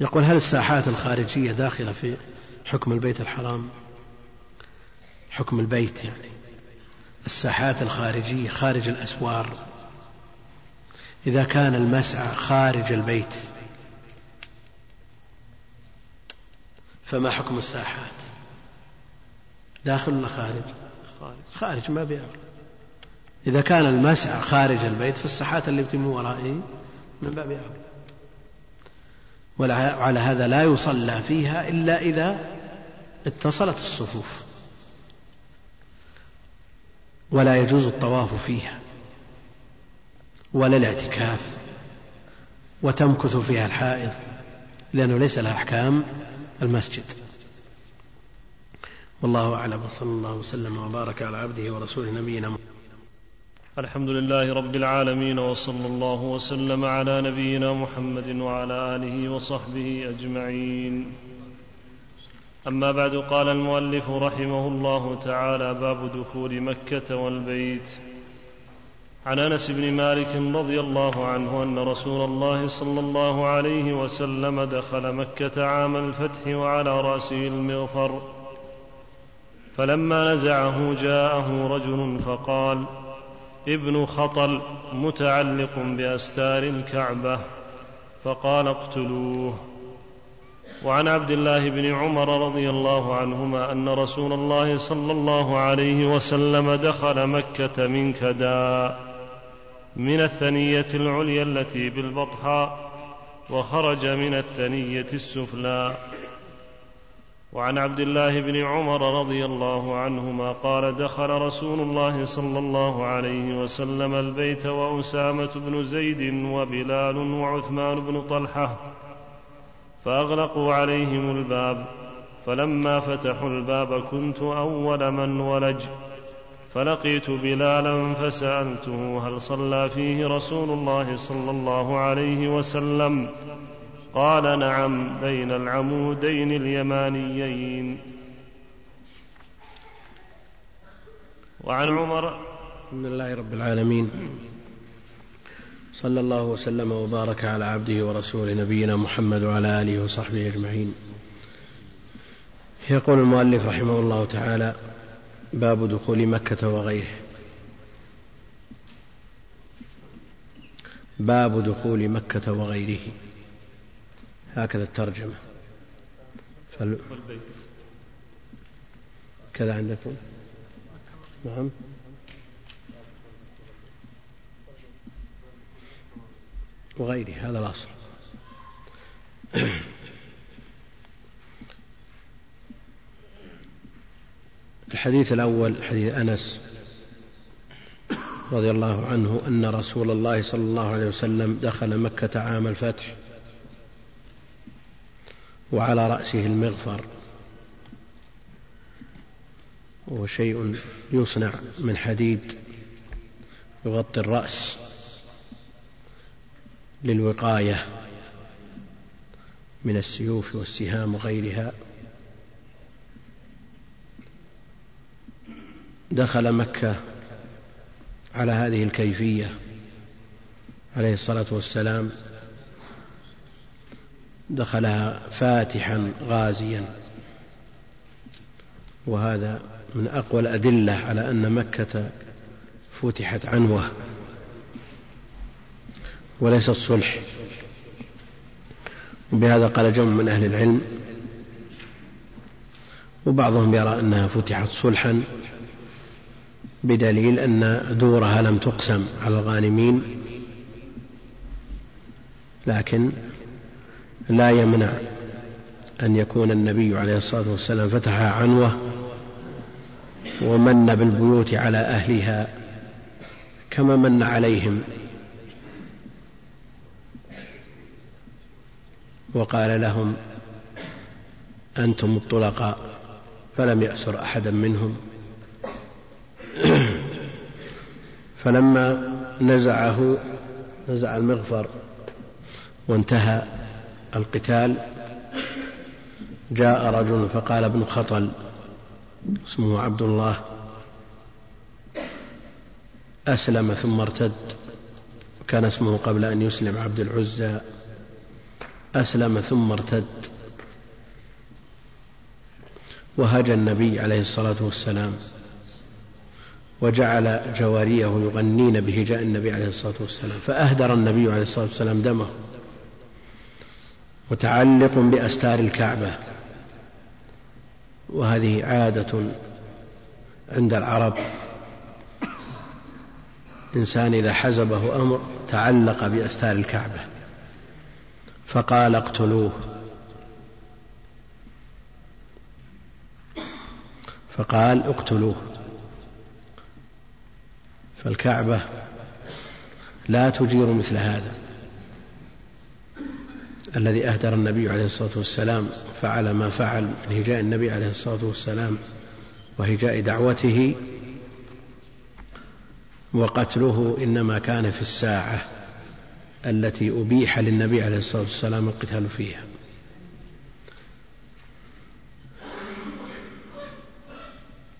يقول هل الساحات الخارجية داخلة في حكم البيت الحرام؟ حكم البيت يعني. الساحات الخارجية خارج الأسوار. إذا كان المسعى خارج البيت فما حكم الساحات؟ داخل ولا خارج؟ خارج. ما بيأول إذا كان المسعى خارج البيت فالساحات اللي بتم ورائه من باب أولى وعلى هذا لا يصلى فيها إلا إذا اتصلت الصفوف. ولا يجوز الطواف فيها ولا الاعتكاف وتمكث فيها الحائض لأنه ليس لها أحكام المسجد. والله أعلم وصلى الله وسلم وبارك على عبده ورسوله نبينا محمد. الحمد لله رب العالمين وصلى الله وسلم على نبينا محمد وعلى آله وصحبه أجمعين. أما بعد قال المؤلف رحمه الله تعالى باب دخول مكة والبيت. عن أنس بن مالك رضي الله عنه أن رسول الله صلى الله عليه وسلم دخل مكة عام الفتح وعلى رأسه المغفر فلما نزعه جاءه رجل فقال ابن خطل متعلق بأستار الكعبة فقال اقتلوه. وعن عبد الله بن عمر رضي الله عنهما أن رسول الله صلى الله عليه وسلم دخل مكة من كداء من الثنية العليا التي بالبطحاء وخرج من الثنية السفلى. وعن عبد الله بن عمر رضي الله عنهما قال دخل رسول الله صلى الله عليه وسلم البيت وأسامة بن زيد وبلال وعثمان بن طلحة فأغلقوا عليهم الباب فلما فتحوا الباب كنت أول من ولج فلقيت بلالا فسألته هل صلى فيه رسول الله صلى الله عليه وسلم قال نعم بين العمودين اليمانيين. وعن عمر الحمد لله رب العالمين. صلى الله وسلم وبارك على عبده ورسوله نبينا محمد وعلى آله وصحبه أجمعين. يقول المؤلف رحمه الله تعالى باب دخول مكة وغيره. باب دخول مكة وغيره. هكذا الترجمة. فال... كذا عندكم؟ نعم. وغيره هذا الأصل. الحديث الأول حديث أنس رضي الله عنه أن رسول الله صلى الله عليه وسلم دخل مكة عام الفتح. وعلى رأسه المغفر. وهو شيء يصنع من حديد يغطي الرأس للوقاية من السيوف والسهام وغيرها. دخل مكة على هذه الكيفية عليه الصلاة والسلام. دخلها فاتحا غازيا. وهذا من أقوى الأدلة على أن مكة فتحت عنوة وليست صلح وبهذا قال جمع من أهل العلم وبعضهم يرى أنها فتحت صلحا بدليل أن دورها لم تقسم على الغانمين لكن لا يمنع أن يكون النبي عليه الصلاة والسلام فتحها عنوة ومن بالبيوت على أهلها كما من عليهم. وقال لهم أنتم الطلقاء فلم يأسر أحدا منهم. فلما نزعه نزع المغفر وانتهى. القتال جاء رجل فقال ابن خطل اسمه عبد الله. أسلم ثم ارتد كان اسمه قبل أن يسلم عبد العزى. أسلم ثم ارتد. وهجى النبي عليه الصلاة والسلام وجعل جواريه يغنين بهجاء النبي عليه الصلاة والسلام فأهدر النبي عليه الصلاة والسلام دمه. متعلق بأستار الكعبة. وهذه عادة عند العرب. إنسان إذا حزبه أمر تعلق بأستار الكعبة. فقال اقتلوه. فقال اقتلوه. فالكعبة لا تجير مثل هذا. الذي أهدر النبي عليه الصلاة والسلام فعل ما فعل من هجاء النبي عليه الصلاة والسلام وهجاء دعوته وقتله إنما كان في الساعة التي أبيح للنبي عليه الصلاة والسلام القتال فيها.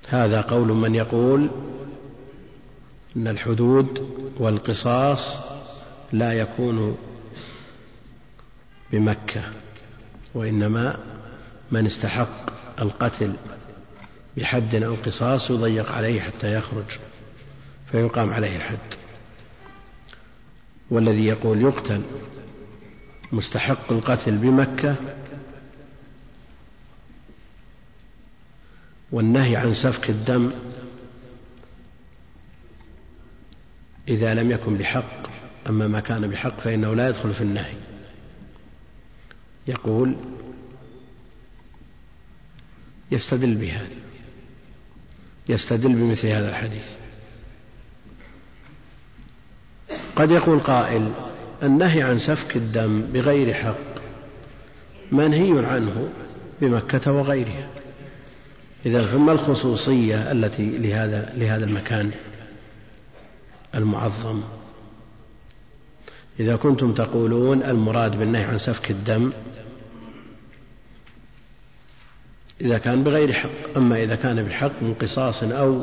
هذا قول من يقول إن الحدود والقصاص لا يكون بمكة وإنما من استحق القتل بحد أو قصاص يضيق عليه حتى يخرج فيقام عليه الحد. والذي يقول يقتل مستحق القتل بمكة والنهي عن سفك الدم إذا لم يكن بحق أما ما كان بحق فإنه لا يدخل في النهي. يقول يستدل بهذا يستدل بمثل هذا الحديث. قد يقول قائل النهي عن سفك الدم بغير حق منهي عنه بمكة وغيرها. إذا ثم الخصوصية التي لهذا لهذا المكان المعظم. إذا كنتم تقولون المراد بالنهي عن سفك الدم إذا كان بغير حق أما إذا كان بحق من قصاص أو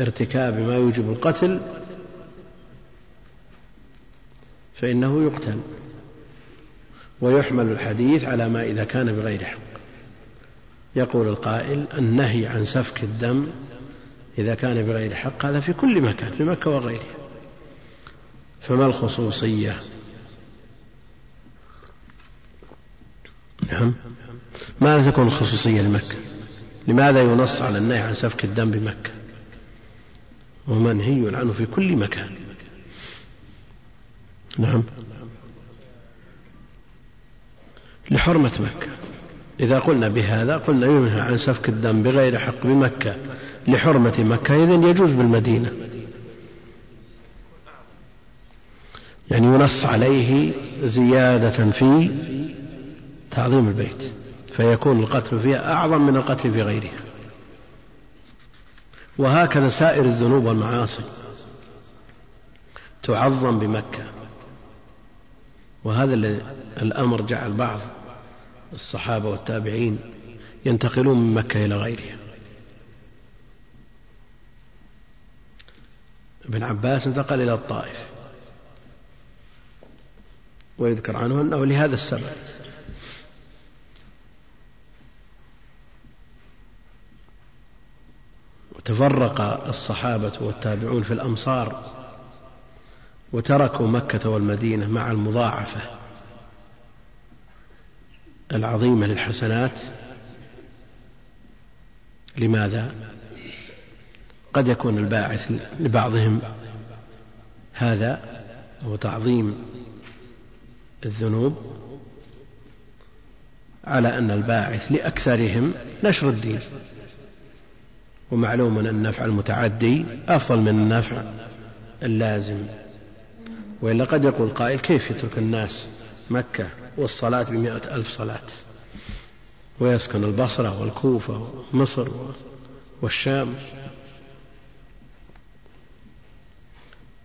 ارتكاب ما يوجب القتل فإنه يقتل ويحمل الحديث على ما إذا كان بغير حق. يقول القائل النهي عن سفك الدم إذا كان بغير حق هذا في كل مكان في مكة وغيرها. فما الخصوصية؟ نعم. ماذا تكون الخصوصية لمكة؟ لماذا ينص على النهي عن سفك الدم بمكة؟ ومنهي عنه في كل مكان. نعم. لحرمة مكة. إذا قلنا بهذا قلنا ينهى عن سفك الدم بغير حق بمكة. لحرمة مكة إذن يجوز بالمدينة. يعني ينص عليه زيادة في تعظيم البيت فيكون القتل فيها أعظم من القتل في غيرها وهكذا سائر الذنوب والمعاصي تعظم بمكة. وهذا الأمر جعل بعض الصحابة والتابعين ينتقلون من مكة إلى غيرها. ابن عباس انتقل إلى الطائف. ويذكر عنه أنه لهذا السبب وتفرق الصحابة والتابعون في الأمصار وتركوا مكة والمدينة مع المضاعفة العظيمة للحسنات لماذا؟ قد يكون الباعث لبعضهم هذا هو تعظيم الذنوب على أن الباعث لأكثرهم نشر الدين. ومعلوم أن النفع المتعدي أفضل من النفع اللازم. وإلا قد يقول قائل كيف يترك الناس مكة والصلاة بمئة ألف صلاة؟ ويسكن البصرة والكوفة ومصر والشام.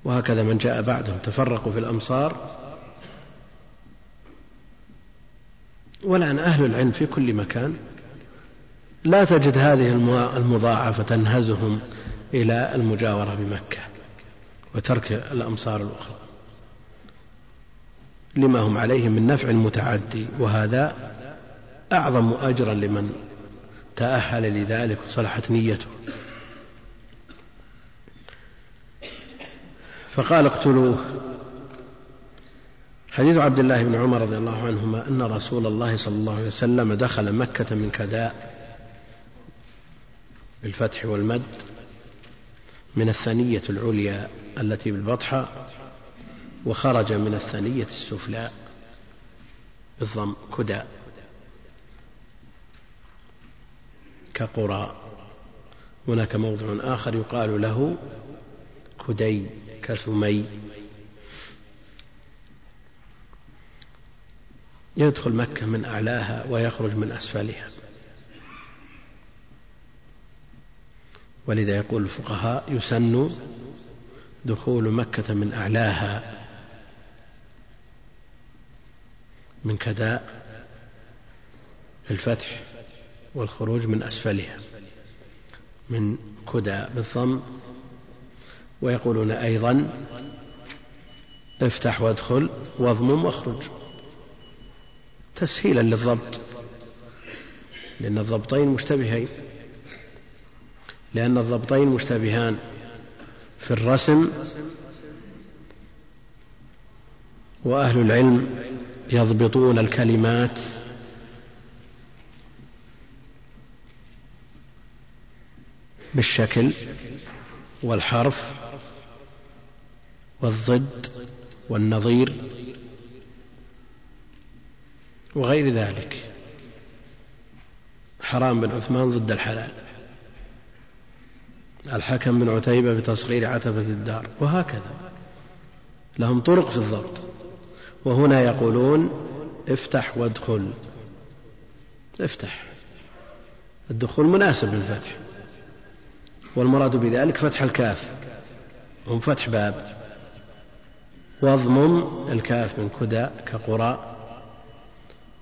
وهكذا من جاء بعدهم. تفرقوا في الأمصار والآن أهل العلم في كل مكان لا تجد هذه المضاعفة تنهزهم إلى المجاورة بمكة وترك الأمصار الأخرى. لما هم عليه من نفع متعدي وهذا أعظم أجرا لمن تأهل لذلك وصلحت نيته. فقال اقتلوه. حديث عبد الله بن عمر رضي الله عنهما أن رسول الله صلى الله عليه وسلم دخل مكة من كداء بالفتح والمد من الثنية العليا التي بالبطحة وخرج من الثنية السفلى بالضم كداء كقرى. هناك موضع آخر يقال له كدي كثمي. يدخل مكة من أعلاها ويخرج من أسفلها. ولذا يقول الفقهاء يسن دخول مكة من أعلاها من كداء الفتح والخروج من أسفلها من كدى بالضم. ويقولون أيضا افتح وادخل واضمم واخرج. تسهيلا للضبط لأن الضبطين مشتبهين لأن الضبطين مشتبهان في الرسم وأهل العلم يضبطون الكلمات بالشكل والحرف والضد والنظير وغير ذلك. حرام بن عثمان ضد الحلال. الحكم بن عتيبة بتصغير عتبة الدار وهكذا. لهم طرق في الضبط. وهنا يقولون افتح وادخل. افتح. الدخول مناسب للفتح. والمراد بذلك فتح الكاف. هم فتح باب. واضمم الكاف من كدى كقرى.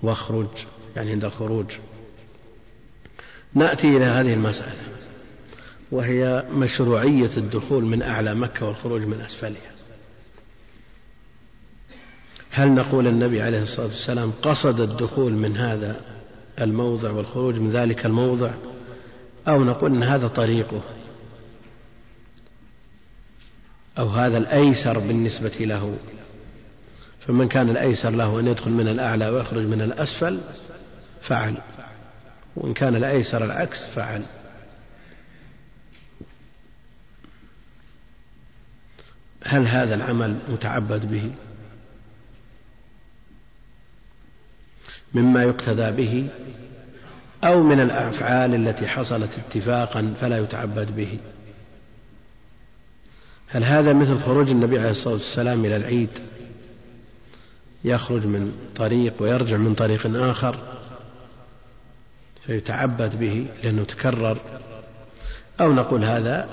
واخرج يعني عند الخروج. نأتي إلى هذه المسألة وهي مشروعية الدخول من أعلى مكة والخروج من أسفلها. هل نقول النبي عليه الصلاة والسلام قصد الدخول من هذا الموضع والخروج من ذلك الموضع أو نقول إن هذا طريقه أو هذا الأيسر بالنسبة له؟ فمن كان الأيسر له أن يدخل من الأعلى ويخرج من الأسفل فعل. وإن كان الأيسر العكس فعل. هل هذا العمل متعبد به؟ مما يقتدى به أو من الأفعال التي حصلت اتفاقا فلا يتعبد به؟ هل هذا مثل خروج النبي عليه الصلاة والسلام إلى العيد؟ يخرج من طريق ويرجع من طريق آخر فيتعبد به لأنه تكرر. أو نقول هذا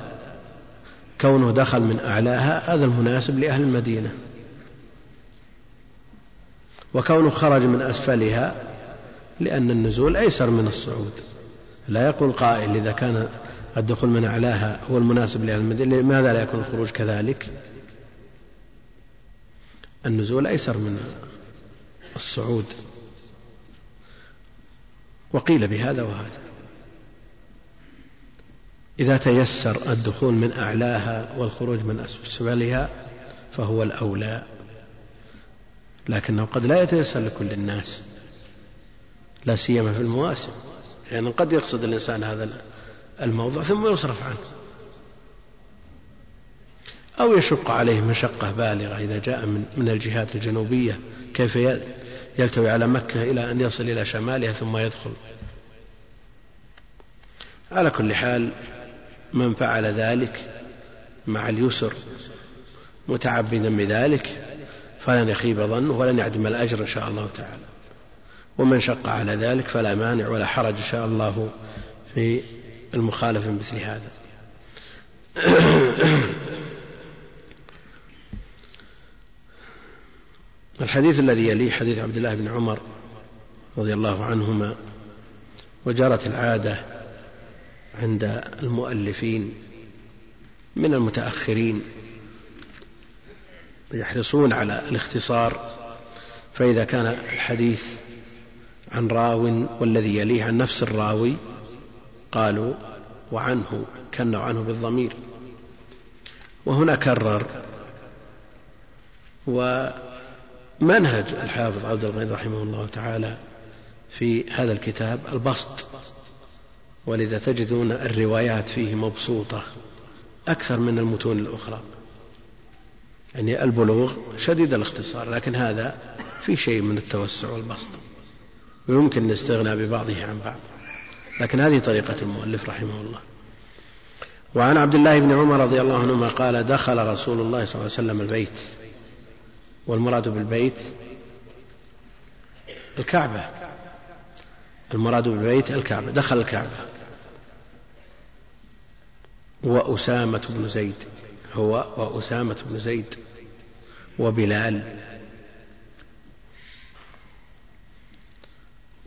كونه دخل من أعلاها هذا المناسب لأهل المدينة. وكونه خرج من أسفلها لأن النزول أيسر من الصعود. لا يقول قائل إذا كان الدخول من أعلاها هو المناسب لأهل المدينة لماذا لا يكون الخروج كذلك؟ النزول أيسر من الصعود. وقيل بهذا وهذا. إذا تيسر الدخول من أعلاها والخروج من أسفلها فهو الأولى. لكنه قد لا يتيسر لكل الناس. لا سيما في المواسم. يعني قد يقصد الإنسان هذا الموضع ثم يصرف عنه. أو يشق عليه مشقة بالغة إذا جاء من, من الجهات الجنوبية كيف يلتوي على مكة إلى أن يصل إلى شمالها ثم يدخل. على كل حال من فعل ذلك مع اليسر متعبدا بذلك فلن يخيب ظنه ولن يعدم الأجر إن شاء الله تعالى. ومن شق على ذلك فلا مانع ولا حرج إن شاء الله في المخالفة مثل هذا. الحديث الذي يليه حديث عبد الله بن عمر رضي الله عنهما وجرت العادة عند المؤلفين من المتأخرين يحرصون على الاختصار فإذا كان الحديث عن راو والذي يليه عن نفس الراوي قالوا وعنه كنوا عنه بالضمير. وهنا كرر ومنهج الحافظ عبد الغني رحمه الله تعالى في هذا الكتاب البسط. ولذا تجدون الروايات فيه مبسوطة أكثر من المتون الأخرى. يعني البلوغ شديد الاختصار لكن هذا في شيء من التوسع والبسط. ويمكن الاستغناء ببعضه عن بعض. لكن هذه طريقة المؤلف رحمه الله. وعن عبد الله بن عمر رضي الله عنهما قال دخل رسول الله صلى الله عليه وسلم البيت. والمراد بالبيت الكعبة. المراد بالبيت الكعبة دخل الكعبة. وأسامة بن زيد هو وأسامة بن زيد وبلال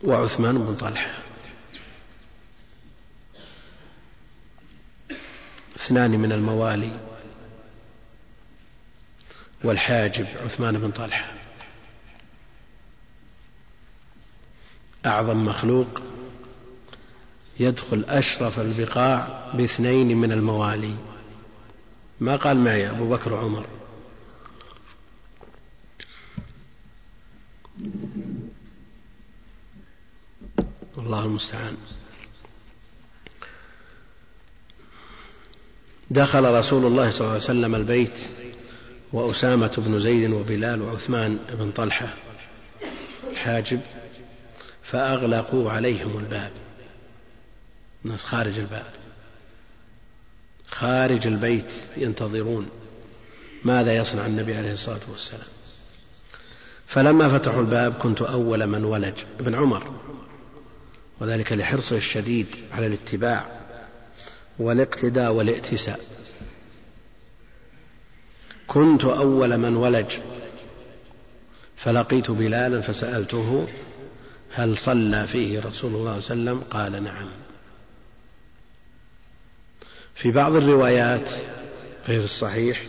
وعثمان بن طلحة. اثنان من الموالي. والحاجب عثمان بن طلحة أعظم مخلوق يدخل أشرف البقاع باثنين من الموالي. ما قال معي أبو بكر وعمر؟ الله المستعان. دخل رسول الله صلى الله عليه وسلم البيت. وأسامة بن زيد وبلال وعثمان بن طلحة الحاجب فأغلقوا عليهم الباب. الناس خارج الباب. خارج البيت ينتظرون ماذا يصنع النبي عليه الصلاة والسلام. فلما فتحوا الباب كنت أول من ولج ابن عمر وذلك لحرصه الشديد على الاتباع والاقتداء والائتساء. كنت أول من ولج. فلقيت بلالا فسألته هل صلى فيه رسول الله صلى الله عليه وسلم؟ قال نعم. في بعض الروايات غير الصحيح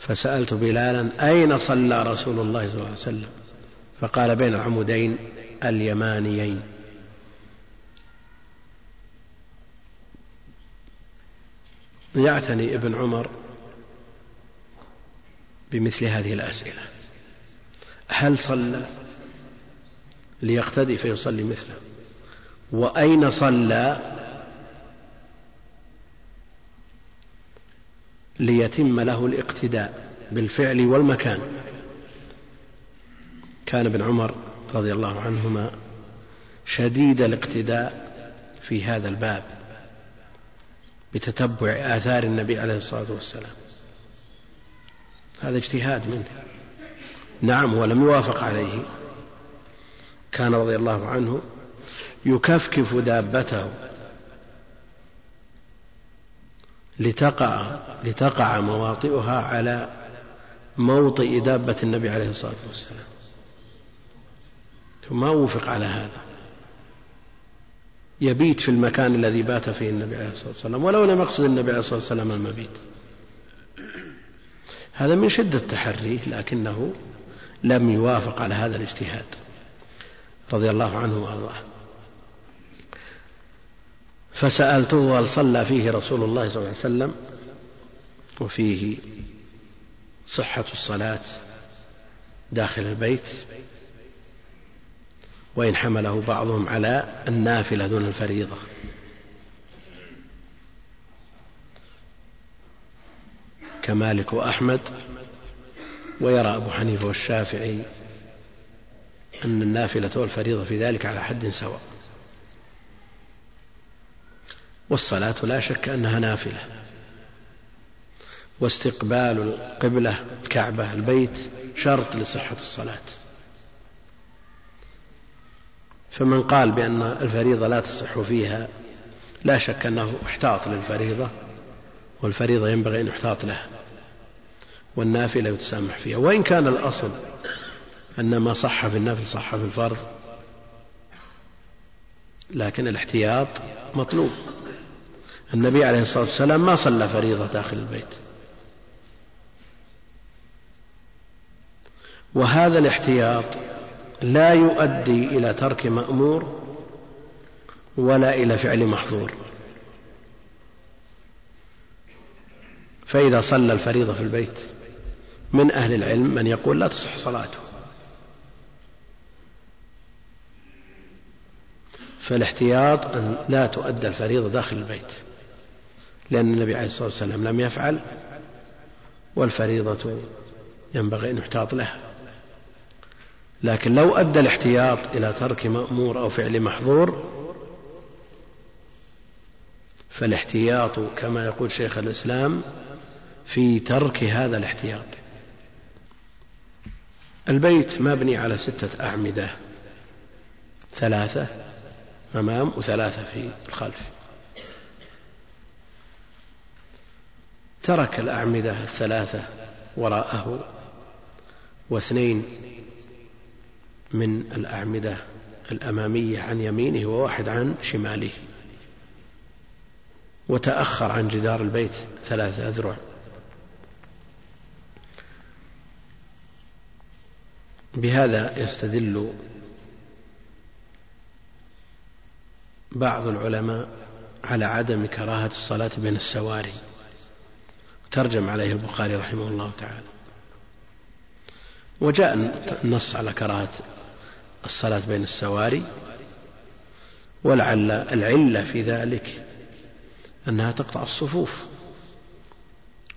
فسألت بلالا أين صلى رسول الله صلى الله عليه وسلم؟ فقال بين العمودين اليمانيين. يعتني ابن عمر بمثل هذه الأسئلة. هل صلى؟ ليقتدي فيصلي مثله. وأين صلى؟ ليتم له الاقتداء بالفعل والمكان. كان ابن عمر رضي الله عنهما شديد الاقتداء في هذا الباب بتتبع آثار النبي عليه الصلاة والسلام. هذا اجتهاد منه. نعم ولم يوافق عليه. كان رضي الله عنه يكفكف دابته لتقع لتقع مواطئها على موطئ دابة النبي عليه الصلاة والسلام. ما وفق على هذا. يبيت في المكان الذي بات فيه النبي عليه الصلاة والسلام ولو لم يقصد النبي عليه الصلاة والسلام المبيت. هذا من شدة تحريه لكنه لم يوافق على هذا الاجتهاد. رضي الله عنه وأرضاه. فسألته هل صلى فيه رسول الله صلى الله عليه وسلم وفيه صحة الصلاة داخل البيت وإن حمله بعضهم على النافلة دون الفريضة. كمالك وأحمد ويرى أبو حنيفة والشافعي أن النافلة والفريضة في ذلك على حد سواء. والصلاة لا شك أنها نافلة. واستقبال القبلة الكعبة البيت شرط لصحة الصلاة. فمن قال بأن الفريضة لا تصح فيها لا شك أنه احتاط للفريضة. والفريضة ينبغي أن يحتاط لها والنافلة يتسامح فيها. وإن كان الأصل أن ما صح في النفل صح في الفرض لكن الاحتياط مطلوب. النبي عليه الصلاة والسلام ما صلى فريضة داخل البيت. وهذا الاحتياط لا يؤدي إلى ترك مأمور ولا إلى فعل محظور. فإذا صلى الفريضة في البيت من أهل العلم من يقول لا تصح صلاته. فالاحتياط أن لا تؤدى الفريضة داخل البيت لأن النبي عليه الصلاة والسلام لم يفعل والفريضة ينبغي أن يحتاط لها. لكن لو أدى الاحتياط إلى ترك مأمور أو فعل محظور فالاحتياط كما يقول شيخ الإسلام في ترك هذا الاحتياط. البيت مبني على ستة أعمدة ثلاثة أمام وثلاثة في الخلف. ترك الأعمدة الثلاثة وراءه واثنين من الأعمدة الأمامية عن يمينه وواحد عن شماله. وتأخر عن جدار البيت ثلاثة أذرع. بهذا يستدل بعض العلماء على عدم كراهة الصلاة بين السواري. ترجم عليه البخاري رحمه الله تعالى. وجاء النص على كراهة الصلاة بين السواري ولعل العلة في ذلك أنها تقطع الصفوف.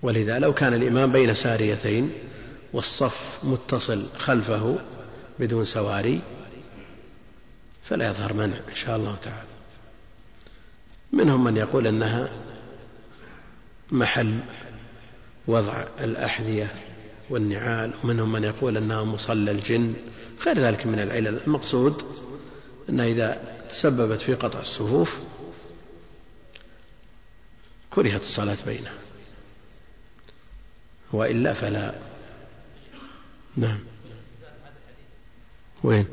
ولذا لو كان الإمام بين ساريتين والصف متصل خلفه بدون سواري فلا يظهر منع إن شاء الله تعالى. منهم من يقول أنها محل وضع الأحذية والنعال ومنهم من يقول أنها مصلى الجن غير ذلك من العلل. المقصود أنها إذا تسببت في قطع الصفوف كرهت الصلاة بينها وإلا فلا نعم. وين؟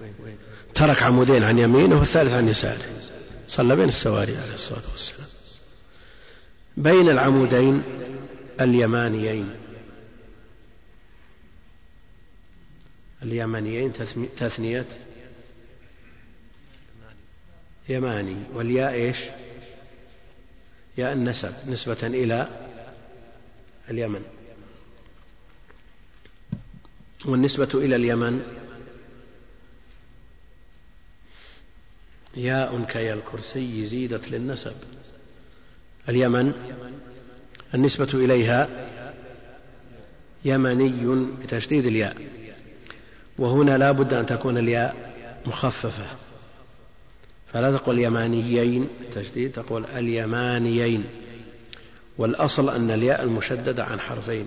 ترك عمودين عن يمينه والثالث عن يساره. صلى بين السواري عليه الصلاة والسلام. بين العمودين اليمانيين. اليمانيين تثنية. يماني. والياء إيش؟ ياء النسب. نسبة إلى اليمن. والنسبة إلى اليمن. ياء كي الكرسي زيدت للنسب. اليمن. النسبة إليها يمني بتشديد الياء. وهنا لا بد أن تكون الياء مخففة. فلا تقول يمانيين تشديد تقول اليمانيين. والأصل أن الياء المشددة عن حرفين.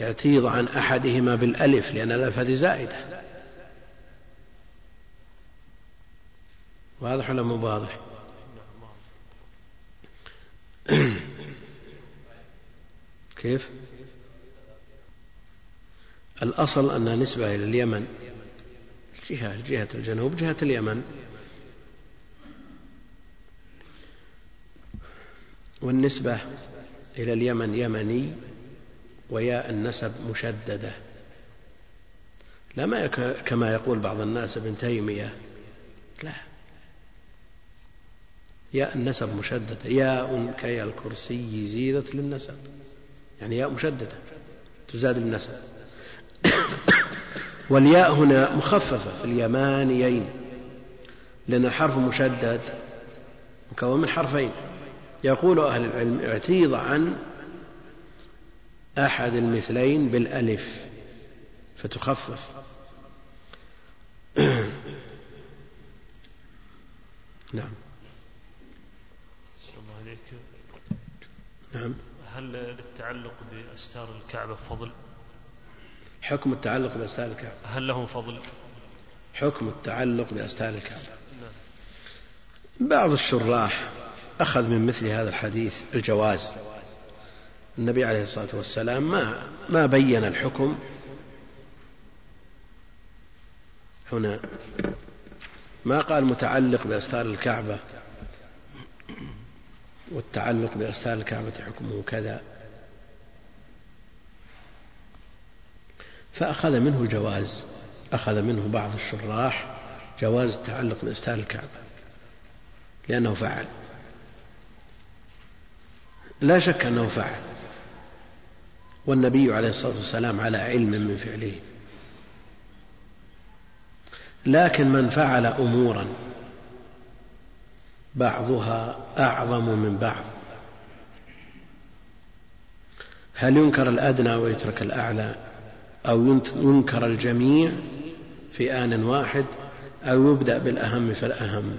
يعتيض عن أحدهما بالألف لأن الألف هذه زائدة. واضح ولا مو واضح؟ كيف؟ الأصل أنها نسبة إلى اليمن جهة جهة الجنوب جهة اليمن. والنسبة إلى اليمن يمني. وياء النسب مشددة. لا ما كما يقول بعض الناس ابن تيمية لا. ياء النسب مشددة. ياء كي الكرسي زيدت للنسب. يعني ياء مشددة تزاد النسب. والياء هنا مخففة في اليمانيين لأن الحرف مشدد مكون من حرفين. يقول أهل العلم اعتيض عن أحد المثلين بالألف فتخفف. نعم. نعم. هل للتعلق بأستار الكعبة فضل؟ حكم التعلق بأستار الكعبة. هل له فضل؟ حكم التعلق بأستار الكعبة. نعم. بعض الشراح أخذ من مثل هذا الحديث الجواز. النبي عليه الصلاة والسلام ما ما بين الحكم. هنا ما قال متعلق بأستار الكعبة والتعلق بأستار الكعبة حكمه كذا. فأخذ منه الجواز أخذ منه بعض الشراح جواز التعلق بأستار الكعبة لأنه فعل لا شك أنه فعل والنبي عليه الصلاة والسلام على علم من فعله. لكن من فعل أمورا بعضها أعظم من بعض. هل ينكر الأدنى ويترك الأعلى؟ أو ينكر الجميع في آن واحد؟ أو يبدأ بالأهم فالأهم؟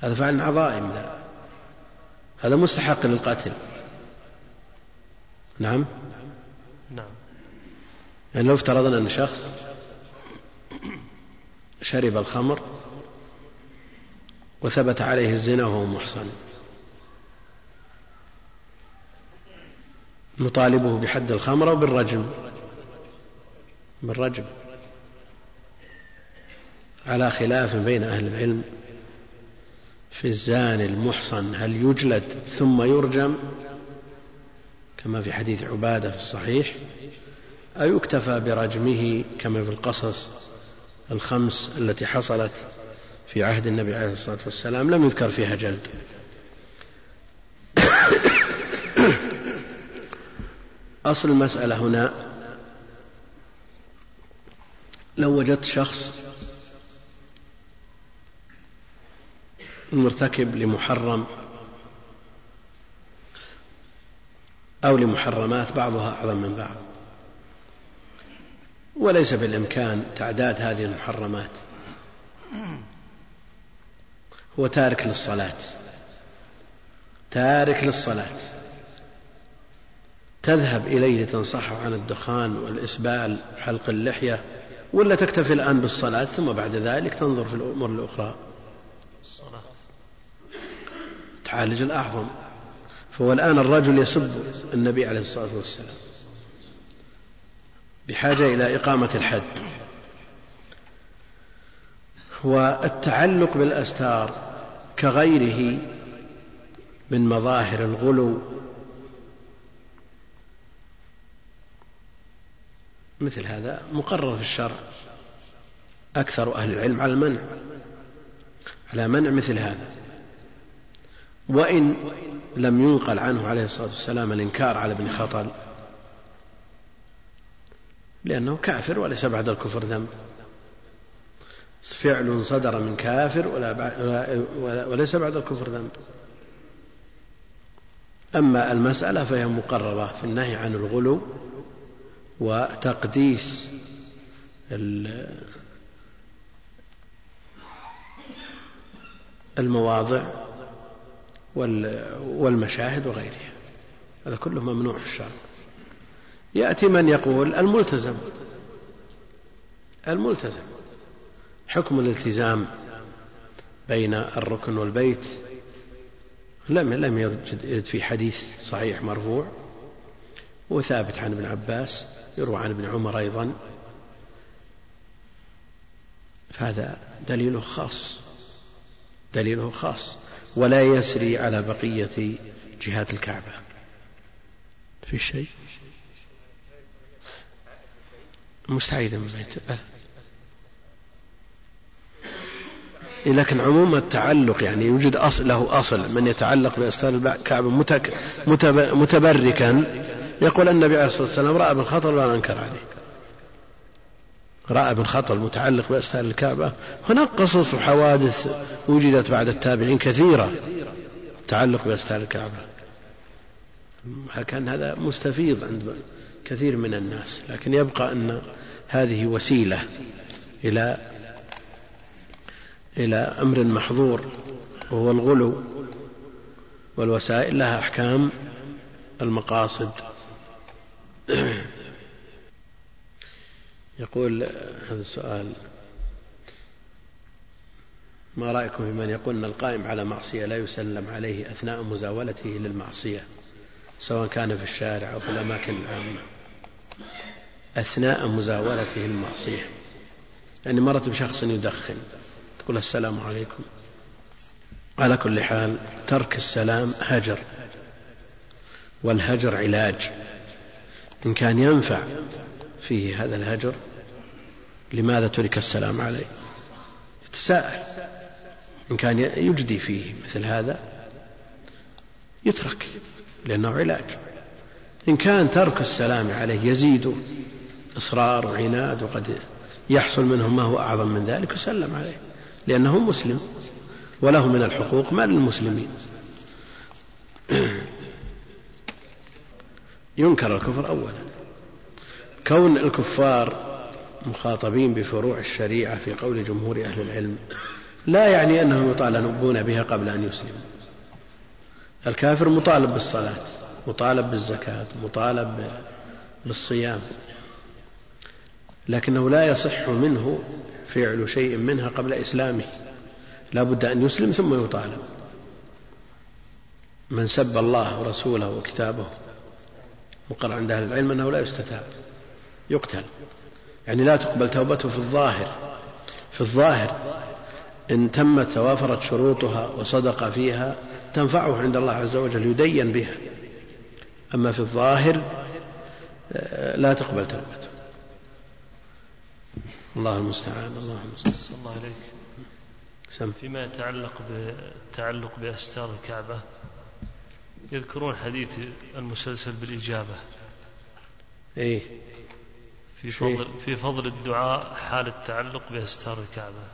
هذا فعل عظائم ذا هذا مستحق للقتل. نعم. نعم. يعني لو افترضنا أن شخص شرب الخمر وثبت عليه الزنا وهو محصن. نطالبه بحد الخمر أو بالرجم. بالرجم. على خلاف بين أهل العلم في الزاني المحصن هل يجلد ثم يرجم؟ كما في حديث عبادة في الصحيح أو يكتفى برجمه كما في القصص الخمس التي حصلت في عهد النبي عليه الصلاة والسلام لم يذكر فيها جلد. أصل المسألة هنا لو وجدت شخص مرتكب لمحرم أو لمحرمات بعضها أعظم من بعض. وليس بالإمكان تعداد هذه المحرمات. هو تارك للصلاة. تارك للصلاة. تذهب إليه لتنصحه عن الدخان والإسبال حلق اللحية ولا تكتفي الآن بالصلاة ثم بعد ذلك تنظر في الأمور الأخرى. الصلاة. تعالج الأعظم. فهو الآن الرجل يسب النبي عليه الصلاة والسلام بحاجة إلى إقامة الحد. والتعلق بالأستار كغيره من مظاهر الغلو. مثل هذا مقرر في الشرع. أكثر أهل العلم على المنع على منع مثل هذا. وإن لم ينقل عنه عليه الصلاة والسلام الإنكار على ابن خطل. لأنه كافر وليس بعد الكفر ذنب. فعل صدر من كافر ولا وليس بعد الكفر ذنب. أما المسألة فهي مقررة في النهي عن الغلو وتقديس المواضع والمشاهد وغيرها. هذا كله ممنوع في الشرع. يأتي من يقول الملتزم. الملتزم. حكم الالتزام بين الركن والبيت لم لم يرد في حديث صحيح مرفوع. وثابت عن ابن عباس يروى عن ابن عمر أيضا. فهذا دليله خاص. دليله خاص. ولا يسري على بقية جهات الكعبة. في شيء؟ مستعيدا من إيه، لكن عموم التعلق يعني يوجد أصل له أصل من يتعلق بأستار الكعبة متبركا. يقول النبي عليه الصلاة والسلام رأى خطل ولا أنكر عليه. رأى ابن خطل متعلق بأستار الكعبة هناك قصص وحوادث وجدت بعد التابعين كثيرة تعلق بأستار الكعبة. كان هذا مستفيض عند كثير من الناس لكن يبقى أن هذه وسيلة إلى إلى أمر محظور وهو الغلو والوسائل لها أحكام المقاصد. يقول هذا السؤال ما رأيكم في من يقول أن القائم على معصية لا يسلم عليه أثناء مزاولته للمعصية سواء كان في الشارع أو في الأماكن العامة أثناء مزاولته المعصية يعني مرت بشخص يدخن تقول السلام عليكم. على كل حال ترك السلام هجر والهجر علاج. إن كان ينفع فيه هذا الهجر لماذا ترك السلام عليه؟ يتساءل. إن كان يجدي فيه مثل هذا يترك لأنه علاج. إن كان ترك السلام عليه يزيد إصرار وعناد وقد يحصل منه ما هو أعظم من ذلك يسلم عليه لأنه مسلم. وله من الحقوق ما للمسلمين. ينكر الكفر أولا. كون الكفار مخاطبين بفروع الشريعة في قول جمهور أهل العلم لا يعني أنهم يطالبون بها قبل أن يسلموا. الكافر مطالب بالصلاة مطالب بالزكاة مطالب بالصيام. لكنه لا يصح منه فعل شيء منها قبل إسلامه. لا بد أن يسلم ثم يطالب. من سب الله ورسوله وكتابه وقر عند أهل العلم أنه لا يستتاب يقتل. يعني لا تقبل توبته في الظاهر. في الظاهر إن تمت توافرت شروطها وصدق فيها تنفعه عند الله عز وجل يدين بها. أما في الظاهر آه، لا تقبل توبته. الله المستعان الله المستعان. الله عليك. سم. فيما يتعلق بالتعلق بأستار الكعبة يذكرون حديث المسلسل بالإجابة. إيه. في فضل في فضل الدعاء حال التعلق بأستار الكعبة.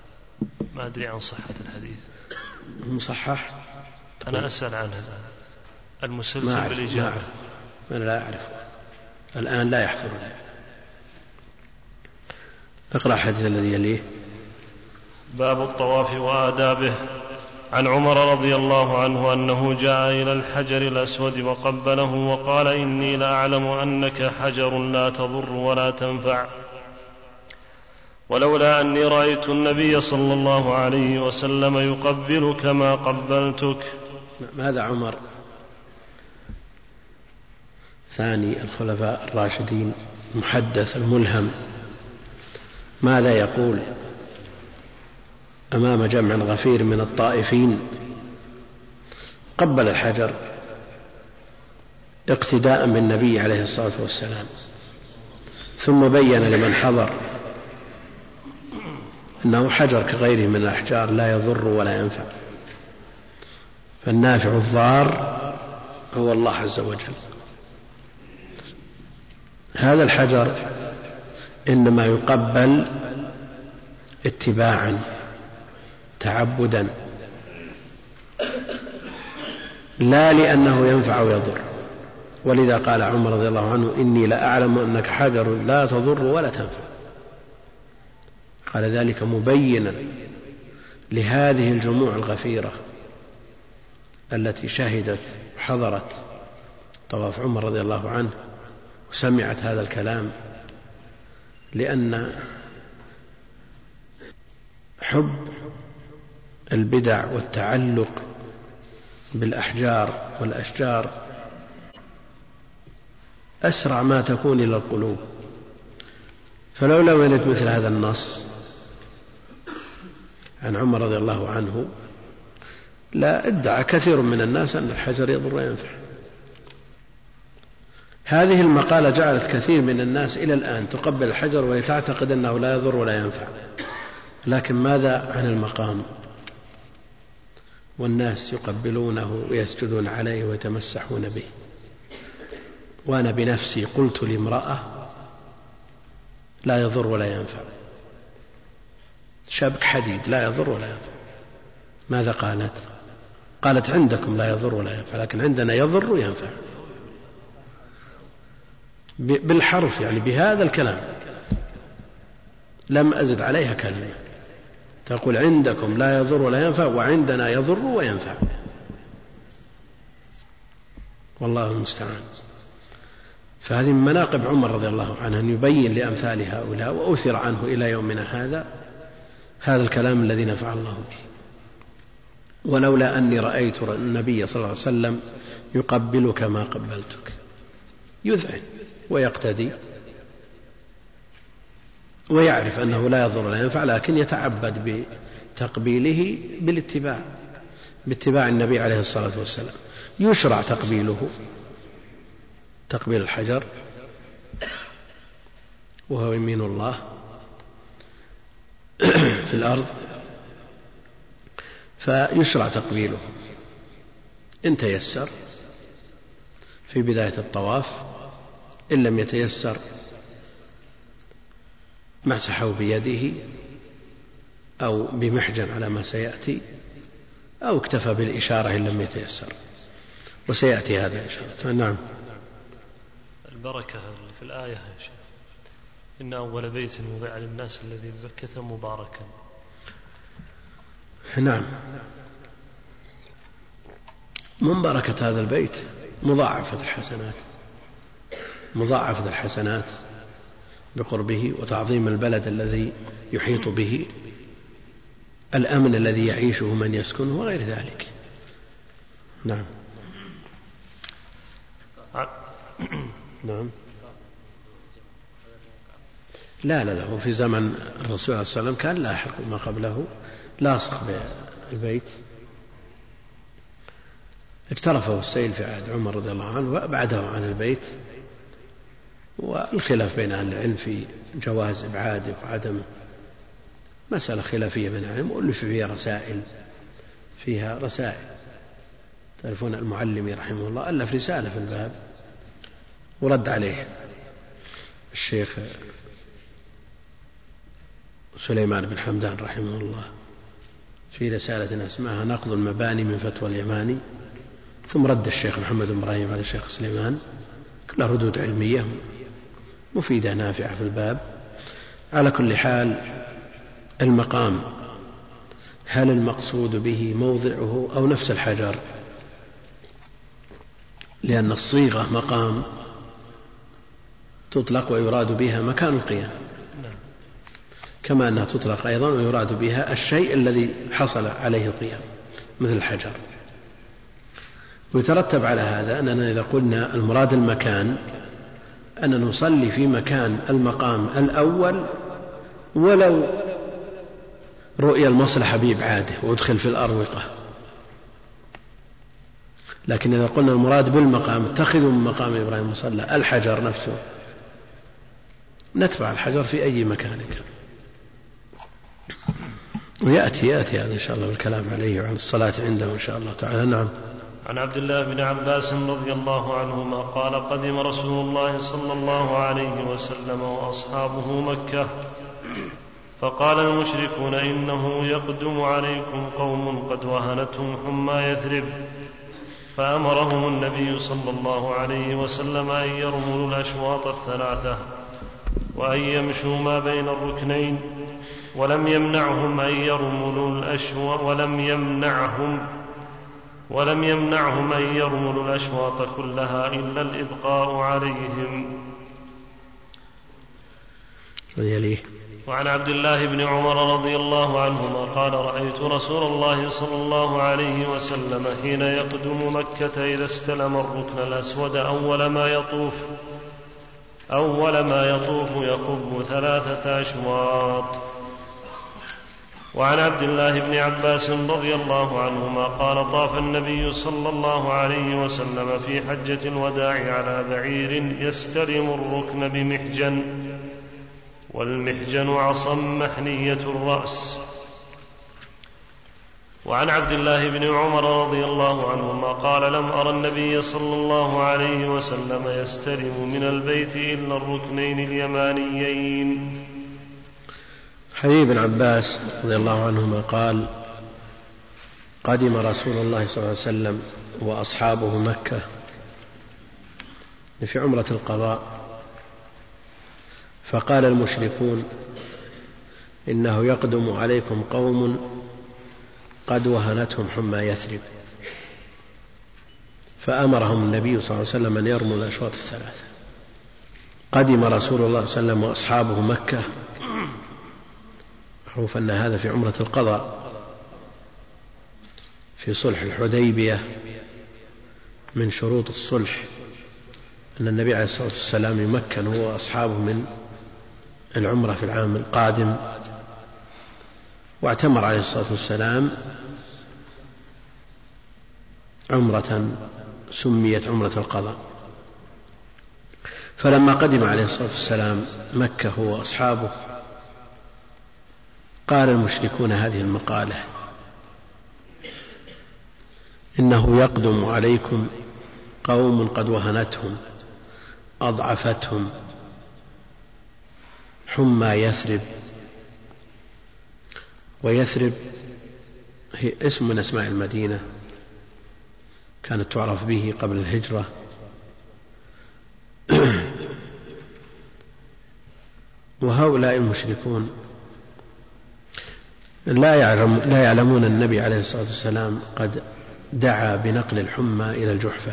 ما أدري عن صحة الحديث. مصحح أنا أسأل عن هذا. المسلسل بالإجابة. أنا لا أعرف. الآن لا يحضرني اقرأ الحديث الذي يليه. باب الطواف وآدابه. عن عمر رضي الله عنه أنه جاء إلى الحجر الأسود وقبله وقال إني لأعلم أنك حجر لا تضر ولا تنفع. ولولا أني رأيت النبي صلى الله عليه وسلم يقبلك ما قبلتك. ماذا عمر؟ ثاني الخلفاء الراشدين المحدث الملهم ماذا يقول؟ أمام جمع غفير من الطائفين. قبل الحجر اقتداء بالنبي عليه الصلاة والسلام. ثم بين لمن حضر. إنه حجر كغيره من الأحجار لا يضر ولا ينفع. فالنافع الضار هو الله عز وجل. هذا الحجر إنما يقبل اتباعا. تعبدا. لا لأنه ينفع ويضر ولذا قال عمر رضي الله عنه إني لأعلم أنك حجر لا تضر ولا تنفع. قال ذلك مبينا لهذه الجموع الغفيرة التي شهدت حضرت طواف عمر رضي الله عنه وسمعت هذا الكلام لأن حب البدع والتعلق بالأحجار والأشجار. أسرع ما تكون إلى القلوب. فلولا ولد مثل هذا النص عن عمر رضي الله عنه لا ادعى كثير من الناس أن الحجر يضر وينفع. هذه المقالة جعلت كثير من الناس إلى الآن تقبل الحجر وهي تعتقد أنه لا يضر ولا ينفع. لكن ماذا عن المقام؟ والناس يقبلونه ويسجدون عليه ويتمسحون به. وأنا بنفسي قلت لامرأة لا يضر ولا ينفع. شبك حديد لا يضر ولا ينفع. ماذا قالت؟ قالت عندكم لا يضر ولا ينفع لكن عندنا يضر وينفع. بالحرف يعني بهذا الكلام. لم أزد عليها كلمة. تقول عندكم لا يضر ولا ينفع وعندنا يضر وينفع. والله المستعان. فهذه من مناقب عمر رضي الله عنه أن يبين لأمثال هؤلاء وأثر عنه إلى يومنا هذا هذا الكلام الذي نفع الله به. ولولا أني رأيت النبي صلى الله عليه وسلم يقبلك ما قبلتك. يذعن ويقتدي. ويعرف أنه لا يضر ولا ينفع لكن يتعبد بتقبيله بالاتباع باتباع النبي عليه الصلاة والسلام. يشرع تقبيله تقبيل الحجر وهو يمين الله في الأرض فيشرع تقبيله. إن تيسر في بداية الطواف إن لم يتيسر مسحه بيده أو بمحجن على ما سيأتي أو اكتفى بالإشارة إن لم يتيسر. وسيأتي هذا إن شاء الله. نعم. البركة في الآية يا شيخ. إن أول بيت وضع للناس الذي ببكة مباركا. نعم. من بركة هذا البيت؟ مضاعفة الحسنات. مضاعفة الحسنات. بقربه وتعظيم البلد الذي يحيط به الأمن الذي يعيشه من يسكنه وغير ذلك. نعم. نعم. لا لا لا هو في زمن الرسول صلى الله عليه وسلم كان لاحق ما قبله لاصق بالبيت. اقترفه السيل في عهد عمر رضي الله عنه وأبعده عن البيت. والخلاف بين أهل العلم في جواز إبعاده وعدمه مسألة خلافية بين العلم وألف فيها رسائل فيها رسائل. تعرفون المعلمي رحمه الله ألف رسالة في الباب ورد عليه الشيخ سليمان بن حمدان رحمه الله في رسالة اسمها نقض المباني من فتوى اليماني. ثم رد الشيخ محمد بن إبراهيم على الشيخ سليمان كلها ردود علمية. مفيدة نافعة في الباب. على كل حال المقام هل المقصود به موضعه أو نفس الحجر؟ لأن الصيغة مقام تطلق ويراد بها مكان القيام. كما أنها تطلق أيضا ويراد بها الشيء الذي حصل عليه القيام مثل الحجر. ويترتب على هذا أننا إذا قلنا المراد المكان أن نصلي في مكان المقام الأول ولو رؤية المصلحة بإبعاده وادخل في الأروقة. لكن إذا قلنا المراد بالمقام اتخذوا من مقام إبراهيم مصلى الحجر نفسه. نتبع الحجر في أي مكان. كان ويأتي يأتي هذا إن شاء الله بالكلام عليه وعن الصلاة عنده إن شاء الله تعالى. نعم. عن عبد الله بن عباس رضي الله عنهما قال قدم رسول الله صلى الله عليه وسلم وأصحابه مكة. فقال المشركون إنه يقدم عليكم قوم قد وهنتهم حمى يثرب. فأمرهم النبي صلى الله عليه وسلم أن يرملوا الأشواط الثلاثة وأن يمشوا ما بين الركنين ولم يمنعهم أن يرملوا الأشواط ولم يمنعهم ولم يمنعهم أن يرملوا الأشواط كلها إلا الإبقاء عليهم. يليه وعن عبد الله بن عمر رضي الله عنهما قال رأيت رسول الله صلى الله عليه وسلم حين يقدم مكة إذا استلم الركن الأسود أول ما يطوف أول ما يطوف يقب ثلاثة أشواط. وعن عبد الله بن عباس رضي الله عنهما قال طاف النبي صلى الله عليه وسلم في حجة الوداع على بعير يستلم الركن بمحجن والمحجن عصا محنية الرأس. وعن عبد الله بن عمر رضي الله عنهما قال لم أرى النبي صلى الله عليه وسلم يستلم من البيت إلا الركنين اليمانيين. حديث بن عباس رضي الله عنهما قال قدم رسول الله صلى الله عليه وسلم وأصحابه مكة في عمرة القضاء فقال المشركون إنه يقدم عليكم قوم قد وهنتهم حمى يثرب. فأمرهم النبي صلى الله عليه وسلم أن يرموا الأشواط الثلاثة. قدم رسول الله صلى الله عليه وسلم وأصحابه مكة معروف أن هذا في عمرة القضاء في صلح الحديبية من شروط الصلح أن النبي عليه الصلاة والسلام يمكن هو وأصحابه من العمرة في العام القادم. واعتمر عليه الصلاة والسلام عمرة سميت عمرة القضاء. فلما قدم عليه الصلاة والسلام مكة هو وأصحابه قال المشركون هذه المقالة. إنه يقدم عليكم قوم قد وهنتهم أضعفتهم حمى يثرب. ويثرب هي اسم من أسماء المدينة كانت تعرف به قبل الهجرة. وهؤلاء المشركون لا يعلم لا يعلمون النبي عليه الصلاة والسلام قد دعا بنقل الحمى إلى الجحفة.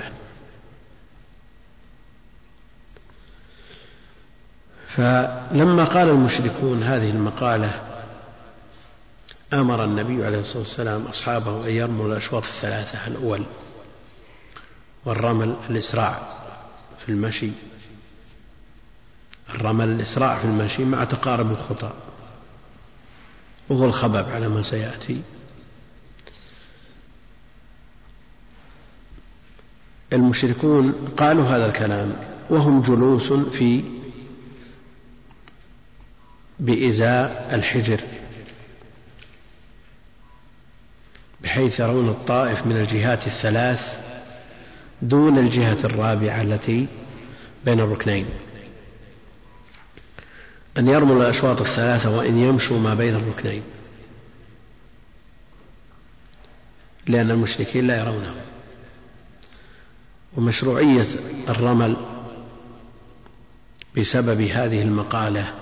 فلما قال المشركون هذه المقالة أمر النبي عليه الصلاة والسلام أصحابه أن يرموا الأشواط الثلاثة الأول والرمل الإسراع في المشي. الرمل الإسراع في المشي مع تقارب الخطى وهو الخبب على ما سيأتي. المشركون قالوا هذا الكلام وهم جلوس في بإزاء الحجر بحيث يرون الطائف من الجهات الثلاث دون الجهة الرابعة التي بين الركنين. أن يرموا الأشواط الثلاثة وإن يمشوا ما بين الركنين. لأن المشركين لا يرونه ومشروعية الرمل بسبب هذه المقالة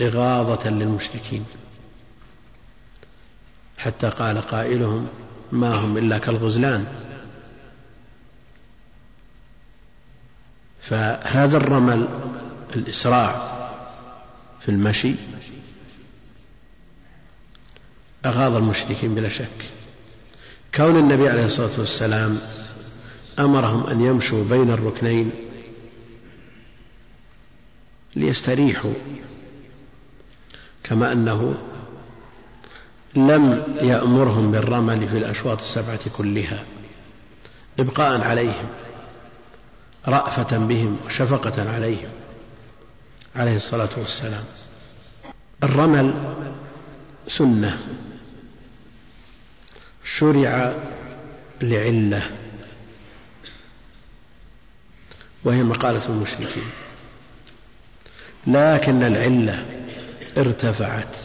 إغاظة للمشركين. حتى قال قائلهم ما هم إلا كالغزلان. فهذا الرمل الإسراع في المشي أغاظ المشركين بلا شك. كون النبي عليه الصلاة والسلام أمرهم أن يمشوا بين الركنين ليستريحوا كما أنه لم يأمرهم بالرمل في الأشواط السبعة كلها إبقاء عليهم رأفة بهم وشفقة عليهم. عليه الصلاة والسلام. الرمل سنة. شرع لعلة. وهي مقالة المشركين. لكن العلة ارتفعت.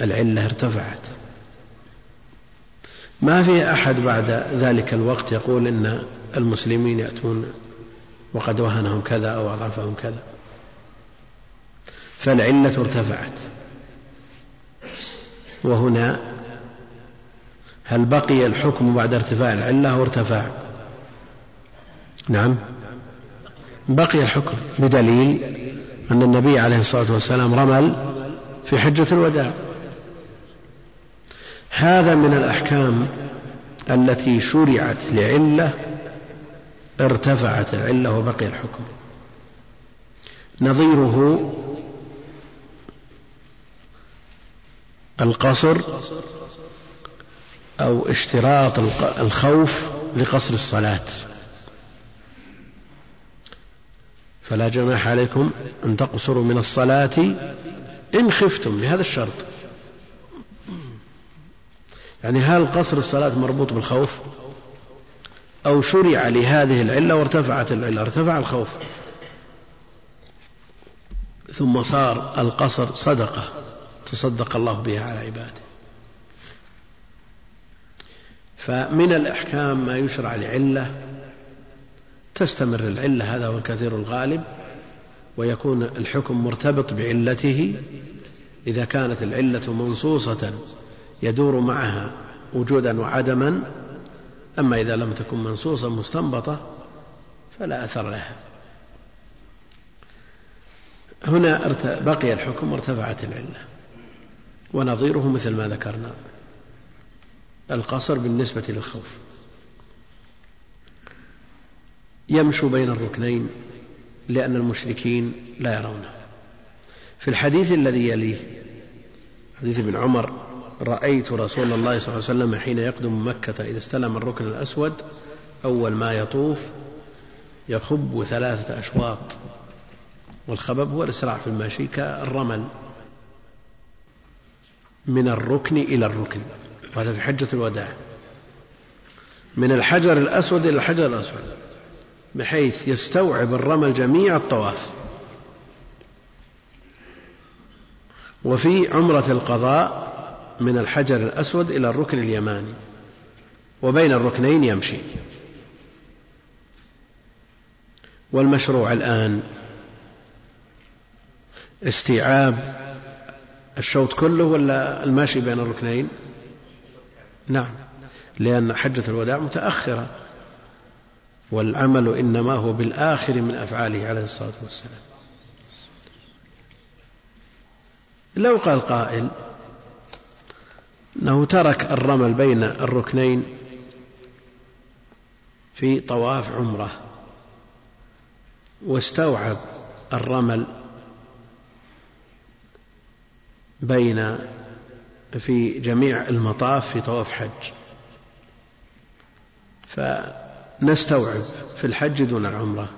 العلة ارتفعت. ما في أحد بعد ذلك الوقت يقول إن المسلمين يأتون وقد وهنهم كذا أو أضعفهم كذا. فالعلة ارتفعت. وهنا هل بقي الحكم بعد ارتفاع العلة أو ارتفع نعم. بقي الحكم بدليل أن النبي عليه الصلاة والسلام رمل في حجة الوداع. هذا من الأحكام التي شرعت لعلة ارتفعت العلة وبقي الحكم. نظيره القصر أو اشتراط الخوف لقصر الصلاة. فلا جناح عليكم أن تقصروا من الصلاة إن خفتم لهذا الشرط. يعني هل قصر الصلاة مربوط بالخوف؟ أو شرع لهذه العلة وارتفعت العلة ارتفع الخوف. ثم صار القصر صدقة تصدق الله بها على عباده. فمن الأحكام ما يشرع لعلة تستمر العلة هذا هو الكثير الغالب ويكون الحكم مرتبط بعلته. إذا كانت العلة منصوصة يدور معها وجودا وعدما أما إذا لم تكن منصوصا مستنبطة فلا أثر لها. هنا بقي الحكم وارتفعت العلة ونظيره مثل ما ذكرنا القصر بالنسبة للخوف. يمشوا بين الركنين لأن المشركين لا يرونه. في الحديث الذي يليه حديث ابن عمر رأيت رسول الله صلى الله عليه وسلم حين يقدم مكة إذا استلم الركن الأسود أول ما يطوف يخب ثلاثة أشواط والخبب هو الإسراع في المشي كالرمل من الركن إلى الركن وهذا في حجة الوداع. من الحجر الأسود إلى الحجر الأسود بحيث يستوعب الرمل جميع الطواف. وفي عمرة القضاء من الحجر الأسود إلى الركن اليماني وبين الركنين يمشي. والمشروع الآن استيعاب الشوط كله ولا الماشي بين الركنين؟ نعم لأن حجة الوداع متأخرة والعمل إنما هو بالآخر من أفعاله عليه الصلاة والسلام. لو قال قائل أنه ترك الرمل بين الركنين في طواف عمرة واستوعب الرمل بين في جميع المطاف في طواف حج. فنستوعب في الحج دون العمرة.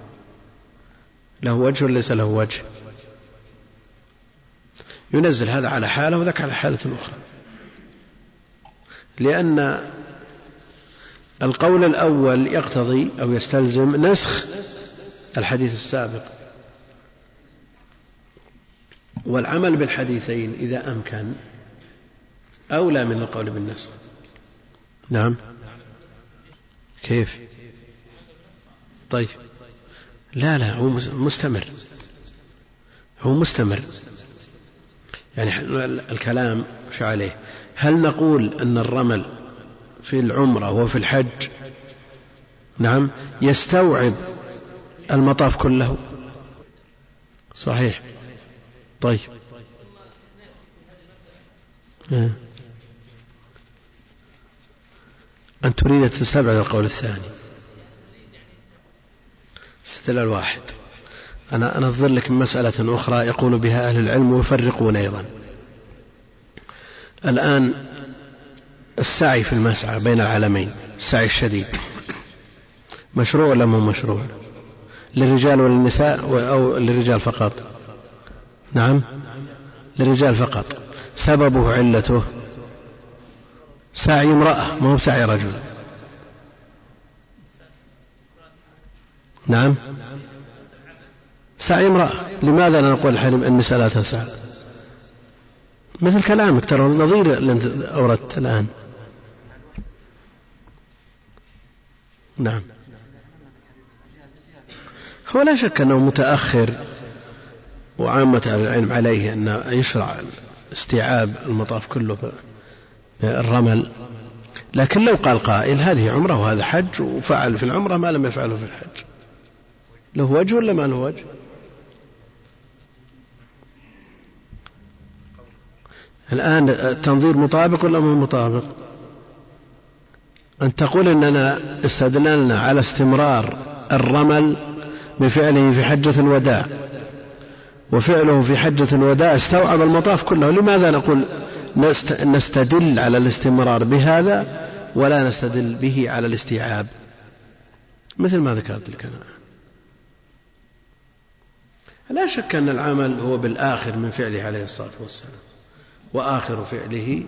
له وجه وليس له وجه. ينزل هذا على حالة وذاك على حالة أخرى. لأن القول الأول يقتضي أو يستلزم نسخ الحديث السابق. والعمل بالحديثين إذا أمكن أولى من القول بالنسخ. نعم. كيف؟ طيب. لا لا هو مستمر. هو مستمر. يعني الكلام شو عليه؟ هل نقول أن الرمل في العمرة وفي الحج نعم يستوعب المطاف كله؟ صحيح. طيب. أن تريد أن تستبعد القول الثاني. استدلال واحد أنا أنظر لك مسألة أخرى يقول بها أهل العلم ويفرقون أيضا. الآن السعي في المسعى بين العالمين السعي الشديد. مشروع ولا مو مشروع؟ للرجال وللنساء أو للرجال فقط؟ نعم للرجال فقط. سببه علته سعي امرأة ما هو سعي رجل. نعم سعي امرأة. لماذا لا نقول الحلم النساء لا تسعى؟ مثل كلامك ترى نظير اللي انت أوردت الآن. نعم. هو لا شك أنه متأخر وعامة العلم عليه أن يشرع استيعاب المطاف كله الرمل لكن لو قال قائل هذه عمرة وهذا حج وفعل في العمرة ما لم يفعله في الحج. له وجه ولا ما له وجه؟ الآن التنظير مطابق ولا مو مطابق؟ أن تقول أننا استدللنا على استمرار الرمل بفعله في حجة الوداع وفعله في حجة الوداع استوعب المطاف كله لماذا نقول نستدل على الاستمرار بهذا ولا نستدل به على الاستيعاب؟ مثل ما ذكرت لك أنا. لا شك أن العمل هو بالآخر من فعله عليه الصلاة والسلام. وآخر فعله.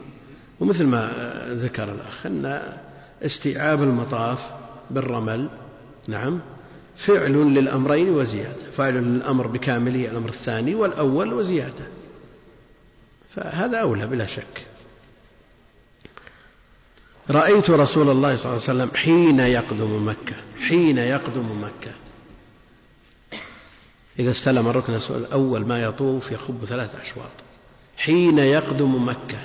ومثل ما ذكر الأخ أن استيعاب المطاف بالرمل نعم فعل للأمرين وزيادة. فاعل للأمر بكامله الأمر الثاني والأول وزيادة. فهذا أولى بلا شك. رأيت رسول الله صلى الله عليه وسلم حين يقدم مكة حين يقدم مكة. إذا استلم الركن الأول ما يطوف يخب ثلاث أشواط. حين يقدم مكة.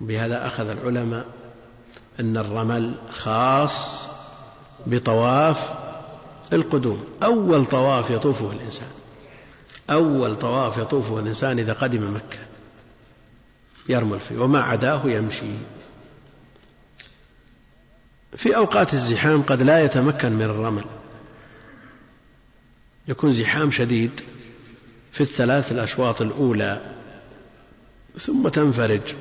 بهذا أخذ العلماء أن الرمل خاص بطواف القدوم. أول طواف يطوفه الإنسان. أول طواف يطوفه الإنسان إذا قدم مكة. يرمل فيه وما عداه يمشي. في أوقات الزحام قد لا يتمكن من الرمل. يكون زحام شديد في الثلاث الأشواط الأولى. ثم تنفرج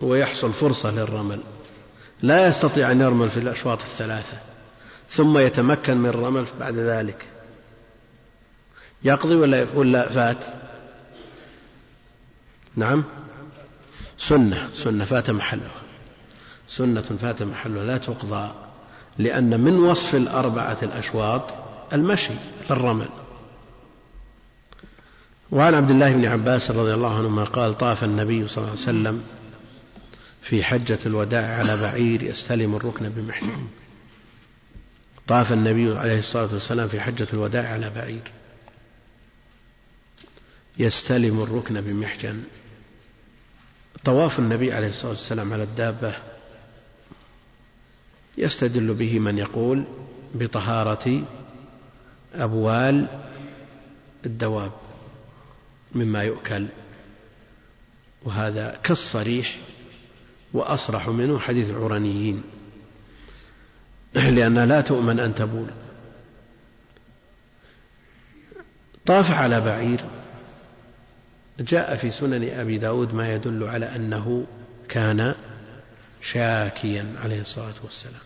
ويحصل فرصة للرمل. لا يستطيع أن يرمل في الأشواط الثلاثة ثم يتمكن من الرمل بعد ذلك. يقضي ولا ولا فات؟ نعم. سنة سنة فات محلها سنة فات محلها لا تقضى لأن من وصف الأربعة الأشواط المشي للرمل. وعن عبد الله بن عباس رضي الله عنهما قال طاف النبي صلى الله عليه وسلم في حجة الوداع على بعير يستلم الركن بمحجن طاف النبي عليه الصلاة والسلام في حجة الوداع على بعير يستلم الركن بمحجن. طواف النبي عليه الصلاة والسلام على الدابة يستدل به من يقول بطهارة أبوال الدواب. مما يؤكل وهذا كالصريح وأصرح منه حديث العرانيين لأنها لا تؤمن أن تبول. طاف على بعير جاء في سنن أبي داود ما يدل على أنه كان شاكيا عليه الصلاة والسلام.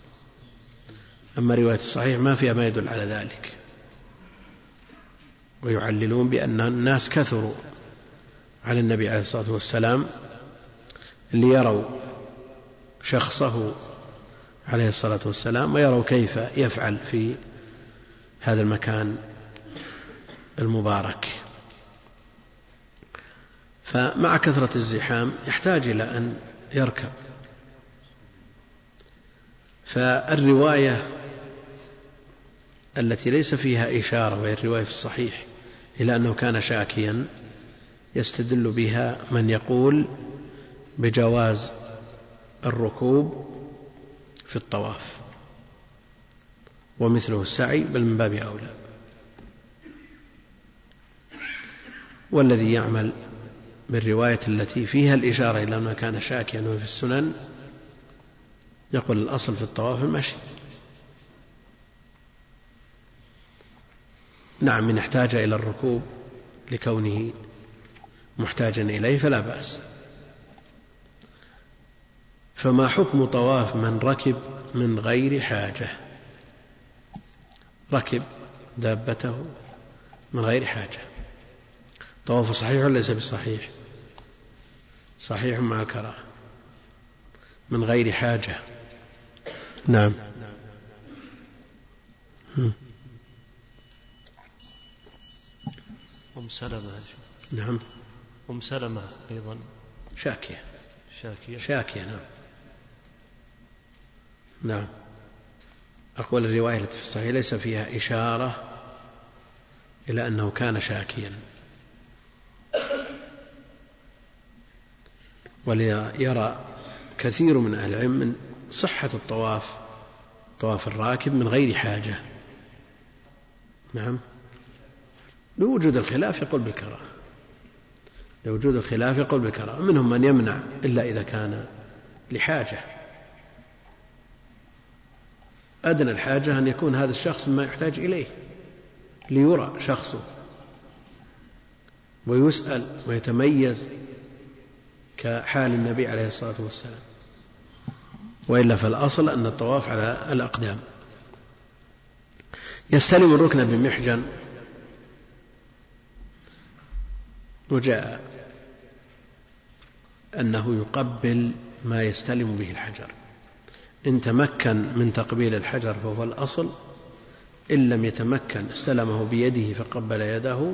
أما رواية الصحيح ما فيها ما يدل على ذلك. ويعللون بأن الناس كثروا على النبي عليه الصلاة والسلام ليروا شخصه عليه الصلاة والسلام ويروا كيف يفعل في هذا المكان المبارك. فمع كثرة الزحام يحتاج إلى أن يركب. فالرواية التي ليس فيها إشارة وهي الرواية في الصحيح إلى أنه كان شاكيا يستدل بها من يقول بجواز الركوب في الطواف ومثله السعي بل من باب أولى. والذي يعمل بالرواية التي فيها الإشارة إلى ما كان شاكيا وفي السنن يقول الأصل في الطواف المشي. نعم من احتاج إلى الركوب لكونه محتاجا إليه فلا بأس. فما حكم طواف من ركب من غير حاجة؟ ركب دابته من غير حاجة. طواف صحيح ولا ليس بصحيح؟ صحيح مع الكراهة من غير حاجة. نعم. أم سلمة نعم. أم سلمة أيضا. شاكية. شاكية. شاكية نعم. نعم. أقول الرواية التي في الصحيح ليس فيها إشارة إلى أنه كان شاكيا. وليرى كثير من أهل العلم من صحة الطواف طواف الراكب من غير حاجة. نعم. لوجود الخلاف يقول بالكراهة. لوجود الخلاف يقول بالكراهة. منهم من يمنع إلا إذا كان لحاجة. أدنى الحاجة أن يكون هذا الشخص ما يحتاج إليه ليرى شخصه ويسأل ويتميز كحال النبي عليه الصلاة والسلام. وإلا فالأصل أن الطواف على الأقدام. يستلم الركن بمحجن وجاء أنه يقبل ما يستلم به الحجر. إن تمكن من تقبيل الحجر فهو الأصل إن لم يتمكن استلمه بيده فقبل يده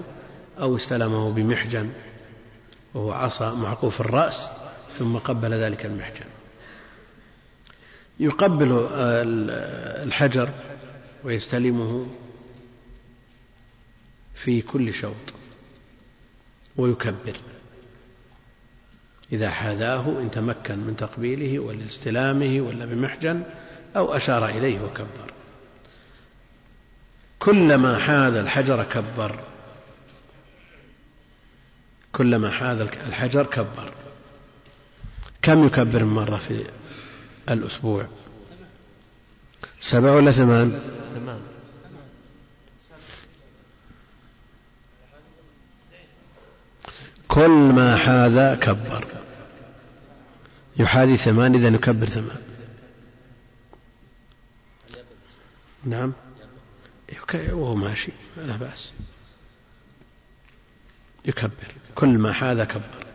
أو استلمه بمحجن وهو عصا معقوف الرأس ثم قبل ذلك المحجن. يقبل الحجر ويستلمه في كل شوط. ويكبر. إذا حاذاه إن تمكن من تقبيله ولا استلامه ولا بمحجن أو أشار إليه وكبر. كلما حاذ الحجر كبر. كلما حاذ الحجر كبر. كم يكبر مرة في الأسبوع؟ سبع ولا ثمان. كل ما حاذ كبر. يحاذي ثمان إذا يكبر ثمان. نعم. وهو ماشي لا بأس. يكبر كل ما حاذ كبر.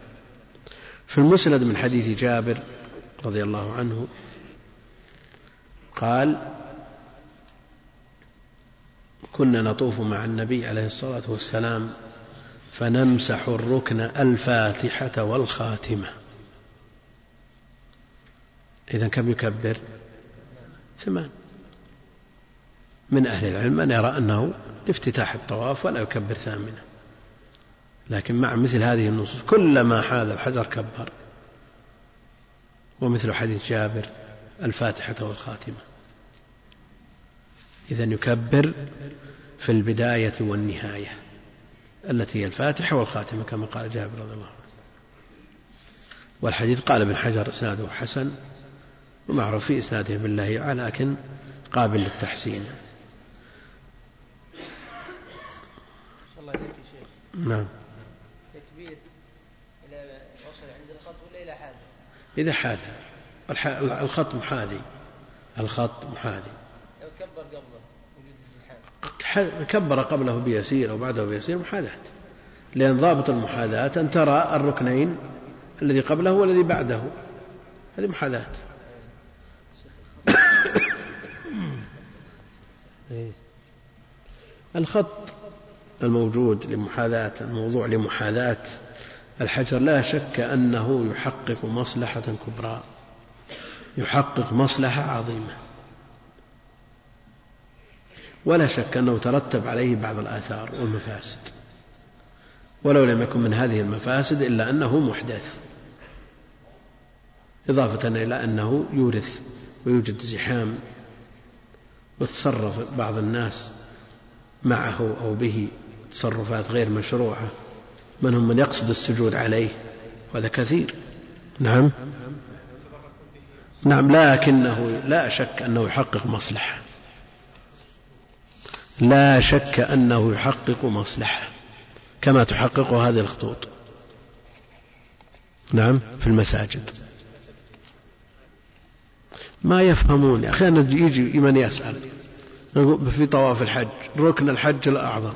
في المسند من حديث جابر رضي الله عنه قال كنا نطوف مع النبي عليه الصلاة والسلام فنمسح الركن الفاتحة والخاتمة. إذا كم يكبر؟ ثمان. من أهل العلم من يرى أنه لافتتاح الطواف ولا يكبر ثامنة. لكن مع مثل هذه النصوص كلما حاذ الحجر كبر. ومثل حديث جابر الفاتحة والخاتمة. إذا يكبر في البداية والنهاية. التي هي الفاتحة والخاتمة كما قال جابر رضي الله عنه. والحديث قال ابن حجر إسناده حسن ومعروف في إسناده بالله لكن قابل للتحسين. الله شيخ نعم. تكبير إلى وصل عند الخط ولا إلى حاذة؟ إذا حاذ الخط محاذي. الخط محاذي. كبر قبله بيسير أو بعده بيسير محاذاة لأن ضابط المحاذاة أن ترى الركنين الذي قبله والذي بعده. هذه محاذاة الخط الموجود لمحاذاة الموضوع لمحاذاة الحجر لا شك أنه يحقق مصلحة كبرى. يحقق مصلحة عظيمة. ولا شك أنه ترتب عليه بعض الآثار والمفاسد. ولو لم يكن من هذه المفاسد إلا أنه محدث. إضافة إلى أنه يورث ويوجد زحام وتصرف بعض الناس معه أو به تصرفات غير مشروعة. منهم من يقصد السجود عليه؟ وهذا كثير. نعم. نعم لكنه لا شك أنه يحقق مصلحة. لا شك أنه يحقق مصلحة كما تحقق هذه الخطوط. نعم في المساجد. ما يفهمون أحيانا يجي من يسأل. في طواف الحج ركن الحج الأعظم.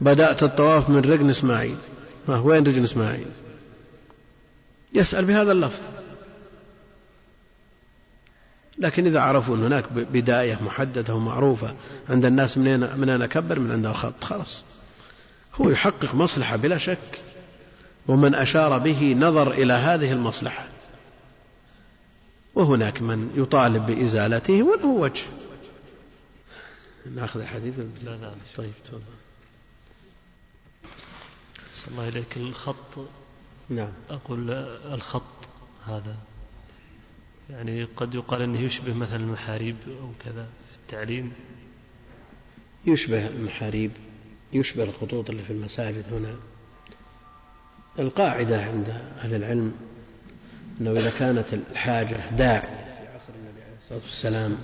بدأت الطواف من ركن إسماعيل. ما وين ركن إسماعيل؟ يسأل بهذا اللفظ. لكن إذا عرفوا أن هناك بداية محددة ومعروفة عند الناس من أين من أين أكبر؟ من عند الخط. خلاص. هو يحقق مصلحة بلا شك. ومن أشار به نظر إلى هذه المصلحة. وهناك من يطالب بإزالته وله وجه. ناخذ الحديث. لا لا. طيب تفضل. الله إليك الخط. نعم. أقول الخط هذا. يعني قد يقال أنه يشبه مثلا المحاريب أو كذا في التعليم. يشبه المحاريب يشبه الخطوط اللي في المساجد هنا. القاعدة عند أهل العلم أنه إذا كانت الحاجة داعي في عصر النبي عليه الصلاة والسلام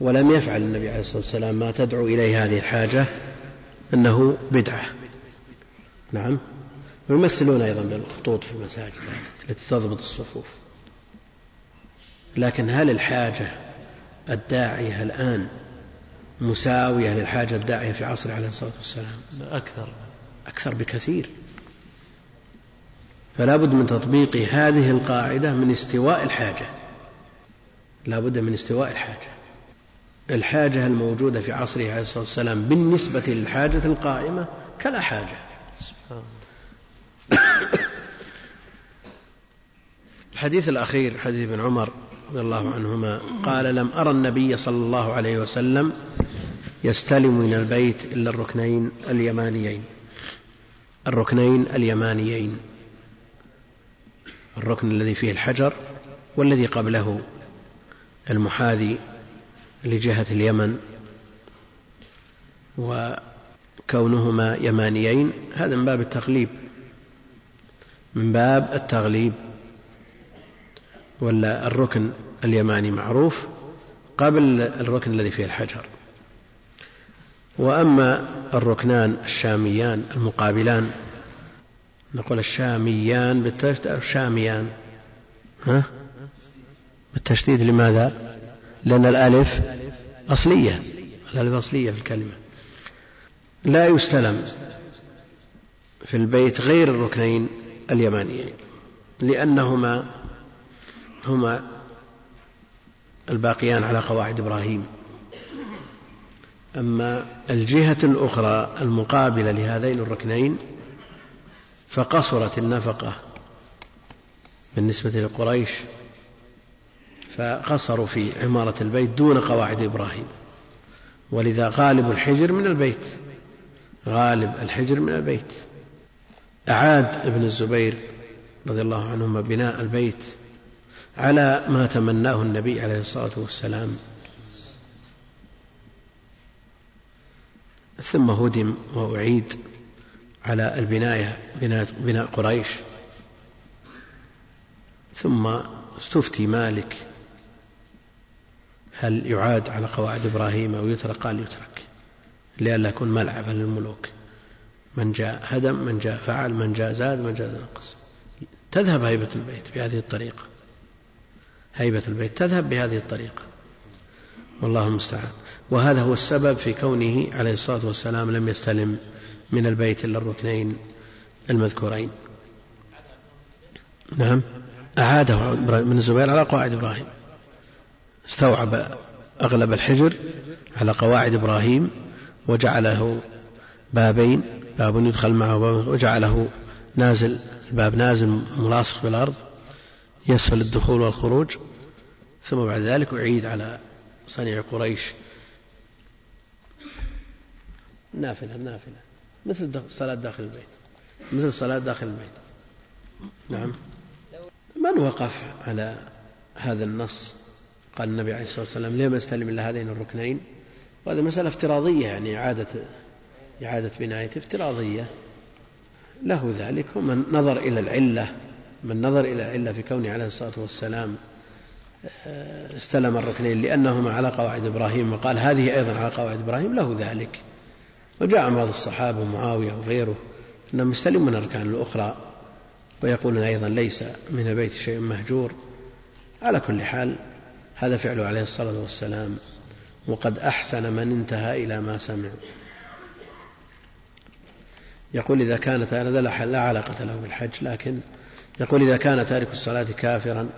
ولم يفعل النبي عليه الصلاة والسلام ما تدعو إليه هذه الحاجة أنه بدعة. نعم. ويمثلون أيضا بالخطوط في المساجد التي تضبط الصفوف. لكن هل الحاجة الداعية الآن مساوية للحاجة الداعية في عصر عليه الصلاة والسلام؟ أكثر. أكثر بكثير. فلا بد من تطبيق هذه القاعدة من استواء الحاجة. لا بد من استواء الحاجة. الحاجة الموجودة في عصره عليه الصلاة والسلام بالنسبة للحاجة القائمة كلا حاجة. الحديث الأخير حديث ابن عمر رضي الله عنهما قال لم أرى النبي صلى الله عليه وسلم يستلم من البيت إلا الركنين اليمانيين. الركنين اليمانيين. الركن الذي فيه الحجر والذي قبله المحاذي لجهة اليمن وكونهما يمانيين. هذا من باب التغليب من باب التغليب ولا الركن اليماني معروف قبل الركن الذي فيه الحجر. وأما الركنان الشاميان المقابلان نقول الشاميان بالتشديد أو الشاميان ها؟ بالتشديد لماذا؟ لأن الألف أصلية الأصلية في الكلمة. لا يستلم في البيت غير الركنين اليمانيين لأنهما هما الباقيان على قواعد إبراهيم. أما الجهة الأخرى المقابلة لهذين الركنين فقصرت النفقة بالنسبة لقريش فقصروا في عمارة البيت دون قواعد إبراهيم. ولذا غالب الحجر من البيت غالب الحجر من البيت. أعاد ابن الزبير رضي الله عنهما بناء البيت على ما تمناه النبي عليه الصلاة والسلام. ثم هدم وأعيد على البناية بناء, قريش. ثم استفتي مالك هل يعاد على قواعد إبراهيم أو يترك؟ قال يترك لئلا يكون ملعبا للملوك. من جاء هدم من جاء فعل من جاء زاد من جاء نقص تذهب هيبة البيت بهذه الطريقة. هيبة البيت. تذهب بهذه الطريقة. والله المستعان. وهذا هو السبب في كونه عليه الصلاة والسلام لم يستلم من البيت إلا الركنين المذكورين. نعم. أعاده بن الزبير على قواعد إبراهيم. استوعب أغلب الحجر على قواعد إبراهيم وجعله بابين. باب يدخل معه وجعله نازل. الباب نازل ملاصق بالأرض يسفل الدخول والخروج ثم بعد ذلك أعيد على صنيع قريش. نافلة نافلة. مثل صلاة داخل البيت. مثل صلاة داخل البيت. نعم. من وقف على هذا النص؟ قال النبي عليه الصلاة والسلام لم يستلم إلا هذين الركنين؟ وهذه مسألة افتراضية يعني إعادة إعادة بنايته افتراضية. له ذلك ومن نظر إلى العلة من نظر إلى العلة في كونه عليه الصلاة والسلام آه، استلم الركنين لأنهما على قواعد إبراهيم وقال هذه أيضا على قواعد إبراهيم له ذلك. وجاء بعض الصحابة ومعاوية وغيره أنهم يستلمون الأركان الأخرى ويقولون أيضا ليس من البيت شيء مهجور. على كل حال هذا فعله عليه الصلاة والسلام وقد أحسن من انتهى إلى ما سمع. يقول إذا كانت هذا لا علاقة له بالحج لكن يقول إذا كان تارك الصلاة كافرا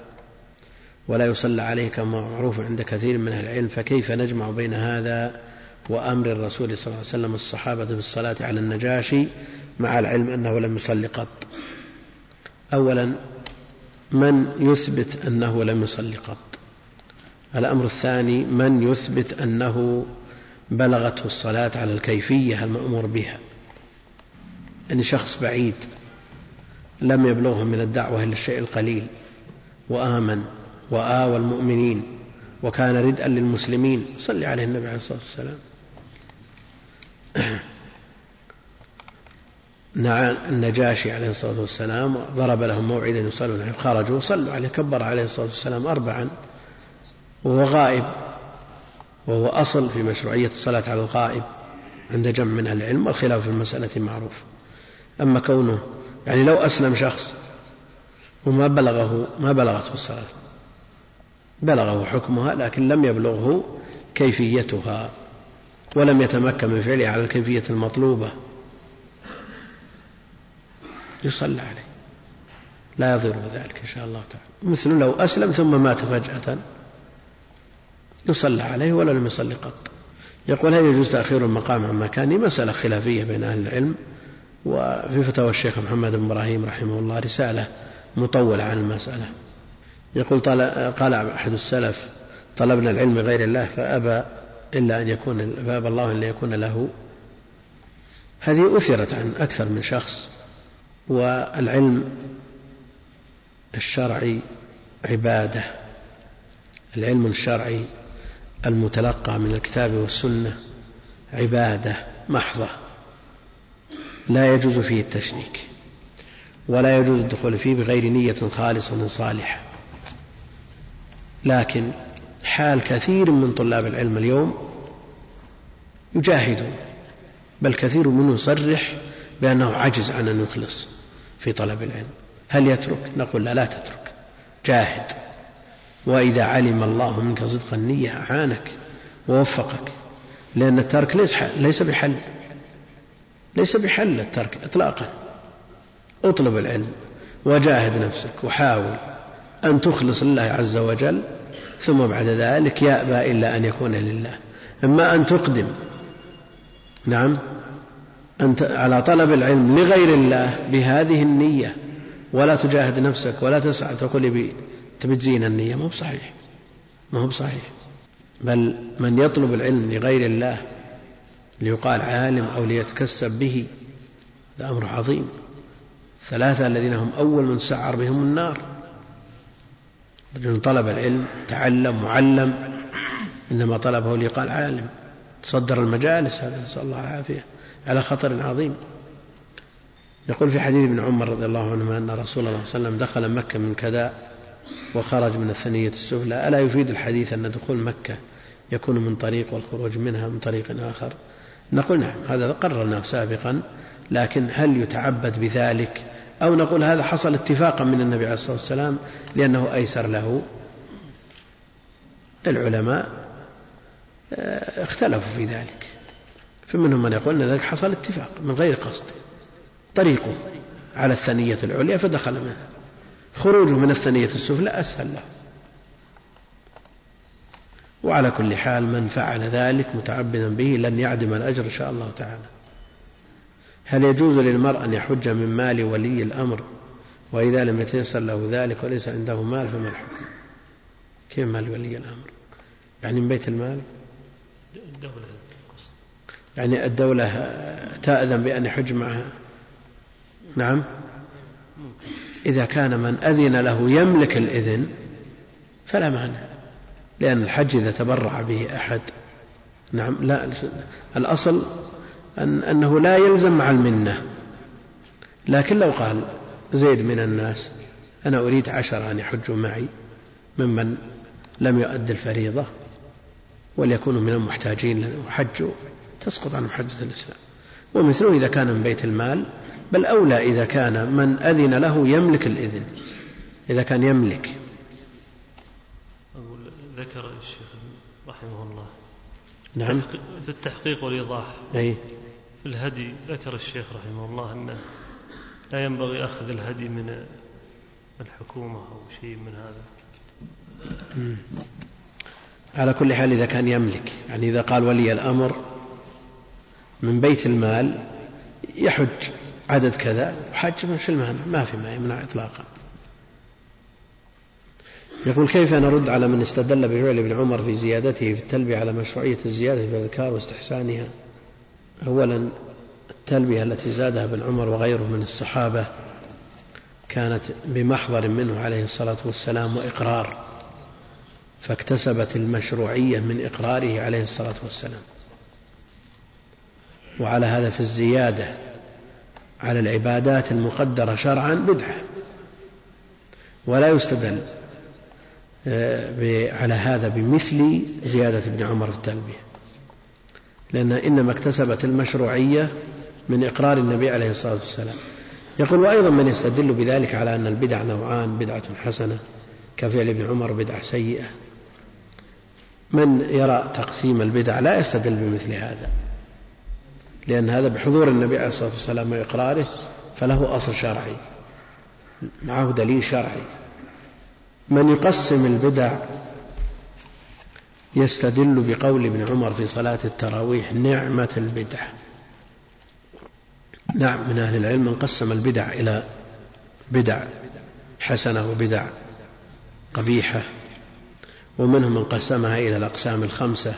ولا يصلى عليه كما معروف عند كثير من أهل العلم فكيف نجمع بين هذا وأمر الرسول صلى الله عليه وسلم الصحابة بالصلاة على النجاشي مع العلم أنه لم يصلي قط؟ أولا من يثبت أنه لم يصلي قط؟ الأمر الثاني من يثبت أنه بلغته الصلاة على الكيفية المأمور بها؟ أن شخص بعيد لم يبلغه من الدعوة إلا الشيء القليل. وآمن وآوى المؤمنين وكان ردءا للمسلمين. صلي عليه النبي عليه الصلاة والسلام. النجاشي عليه الصلاة والسلام ضرب لهم موعدا يصلون عليه خرجوا صلوا عليه كبر عليه الصلاة والسلام أربعا. وهو غائب وهو أصل في مشروعية الصلاة على الغائب عند جمع من العلم والخلاف في المسألة معروف. أما كونه يعني لو أسلم شخص وما بلغه ما بلغته الصلاة. بلغه حكمها لكن لم يبلغه كيفيتها ولم يتمكن من فعلها على الكيفية المطلوبة. يصلى عليه. لا يضر ذلك إن شاء الله تعالى. مثل لو أسلم ثم مات فجأة يصلى عليه ولا لم يصلي قط. يقول هل يجوز تأخير المقام عن مكانه؟ مسألة خلافية بين أهل العلم. وفي فتاوى الشيخ محمد بن إبراهيم رحمه الله رسالة مطولة عن المسألة. يقول قال أحد السلف طلبنا العلم غير الله فأبى إلا أن يكون فأبى الله إلا يكون له. هذه أثرت عن أكثر من شخص والعلم الشرعي عبادة. العلم الشرعي المتلقى من الكتاب والسنة عبادة محضة. لا يجوز فيه التشريك ولا يجوز الدخول فيه بغير نية خالصة صالحة لكن حال كثير من طلاب العلم اليوم يجاهدون بل كثير منهم يصرح بأنه عجز عن أن يخلص في طلب العلم. هل يترك؟ نقول لا لا تترك. جاهد. وإذا علم الله منك صدق النية أعانك ووفقك لأن الترك ليس بحل. ليس بحل الترك إطلاقا. اطلب العلم وجاهد نفسك وحاول أن تخلص لله عز وجل ثم بعد ذلك يأبى إلا أن يكون لله. إما أن تقدم نعم أنت على طلب العلم لغير الله بهذه النية ولا تجاهد نفسك ولا تسعى تقول تبي تزين النية؟ ما هو بصحيح. ما هو بصحيح. بل من يطلب العلم لغير الله ليقال عالم أو ليتكسب به هذا أمر عظيم. ثلاثة الذين هم أول من سعر بهم النار. رجل طلب العلم تعلم معلم إنما طلبه ليقال عالم. تصدر المجالس هذا نسأل الله العافية على خطر عظيم. يقول في حديث ابن عمر رضي الله عنهما أن رسول الله صلى الله عليه وسلم دخل مكة من كذا وخرج من الثنية السفلى. ألا يفيد الحديث أن دخول مكة يكون من طريق والخروج منها من طريق آخر؟ نقول نعم هذا قررناه سابقا لكن هل يتعبد بذلك؟ أو نقول هذا حصل اتفاقا من النبي عليه الصلاة والسلام لأنه أيسر له؟ العلماء آه، اختلفوا في ذلك. فمنهم من يقول أن ذلك حصل اتفاق من غير قصد. طريقه على الثنية العليا فدخل منها خروجه من الثنية السفلى أسهل له. وعلى كل حال من فعل ذلك متعبدا به لن يعدم الأجر إن شاء الله تعالى. هل يجوز للمرء أن يحج من مال ولي الأمر؟ وإذا لم يتيسر له ذلك وليس عنده مال فما الحكم؟ كيف مال ولي الأمر؟ يعني من بيت المال؟ الدولة يعني الدولة تأذن بأن يحج معها؟ نعم. إذا كان من أذن له يملك الإذن فلا مانع. لأن الحج إذا تبرع به أحد. نعم لا الأصل أن أنه لا يلزم مع المنة. لكن لو قال زيد من الناس أنا أريد عشرة أن يحجوا معي ممن لم يؤد الفريضة وليكونوا من المحتاجين وحجوا تسقط عنهم حجة الإسلام. ومثله إذا كان من بيت المال بل أولى إذا كان من أذن له يملك الإذن. إذا كان يملك ذكر الشيخ رحمه الله نعم. في التحقيق والإيضاح. أي. في الهدي ذكر الشيخ رحمه الله أنه لا ينبغي أخذ الهدي من الحكومة أو شيء من هذا. على كل حال إذا كان يملك يعني إذا قال ولي الأمر من بيت المال يحج عدد كذا حج من المانع ما في ما يمنع إطلاقا. يقول كيف نرد على من استدل بفعل ابن عمر في زيادته في التلبية على مشروعية الزيادة في الأذكار واستحسانها؟ أولا التلبية التي زادها ابن عمر وغيره من الصحابة كانت بمحضر منه عليه الصلاة والسلام وإقرار فاكتسبت المشروعية من إقراره عليه الصلاة والسلام. وعلى هذا في الزيادة على العبادات المقدرة شرعا بدعة ولا يستدل. على هذا بمثل زيادة ابن عمر في التلبية لأن إنما اكتسبت المشروعية من إقرار النبي عليه الصلاة والسلام. يقول وأيضا من يستدل بذلك على أن البدع نوعان بدعة حسنة كفعل ابن عمر بدعة سيئة. من يرى تقسيم البدع لا يستدل بمثل هذا لأن هذا بحضور النبي عليه الصلاة والسلام وإقراره فله أصل شرعي معه دليل شرعي. من يقسم البدع يستدل بقول ابن عمر في صلاة التراويح نعمة البدع. نعم من أهل العلم من قسم البدع إلى بدع حسنة وبدع قبيحة ومنهم من قسمها إلى الأقسام الخمسة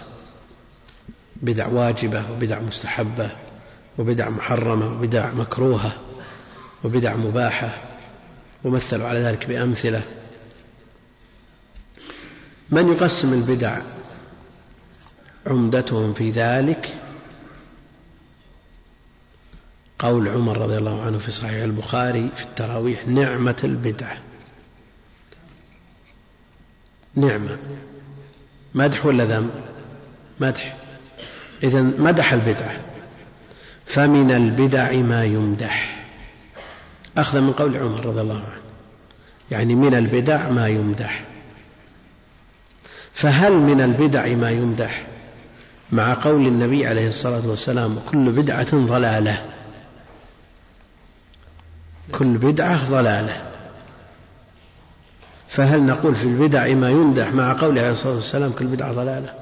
بدع واجبة وبدع مستحبة وبدع محرمة وبدع مكروهة وبدع مباحة ومثلوا على ذلك بأمثلة. من يقسم البدع عمدتهم في ذلك؟ قول عمر رضي الله عنه في صحيح البخاري في التراويح نعمة البدعة نعمة. مدح ولا ذم؟ مدح. إذا مدح البدعة فمن البدع ما يمدح. أخذا من قول عمر رضي الله عنه. يعني من البدع ما يمدح. فهل من البدع ما يمدح؟ مع قول النبي عليه الصلاة والسلام كل بدعة ضلالة. كل بدعة ضلالة. فهل نقول في البدع ما يمدح؟ مع قوله عليه الصلاة والسلام كل بدعة ضلالة.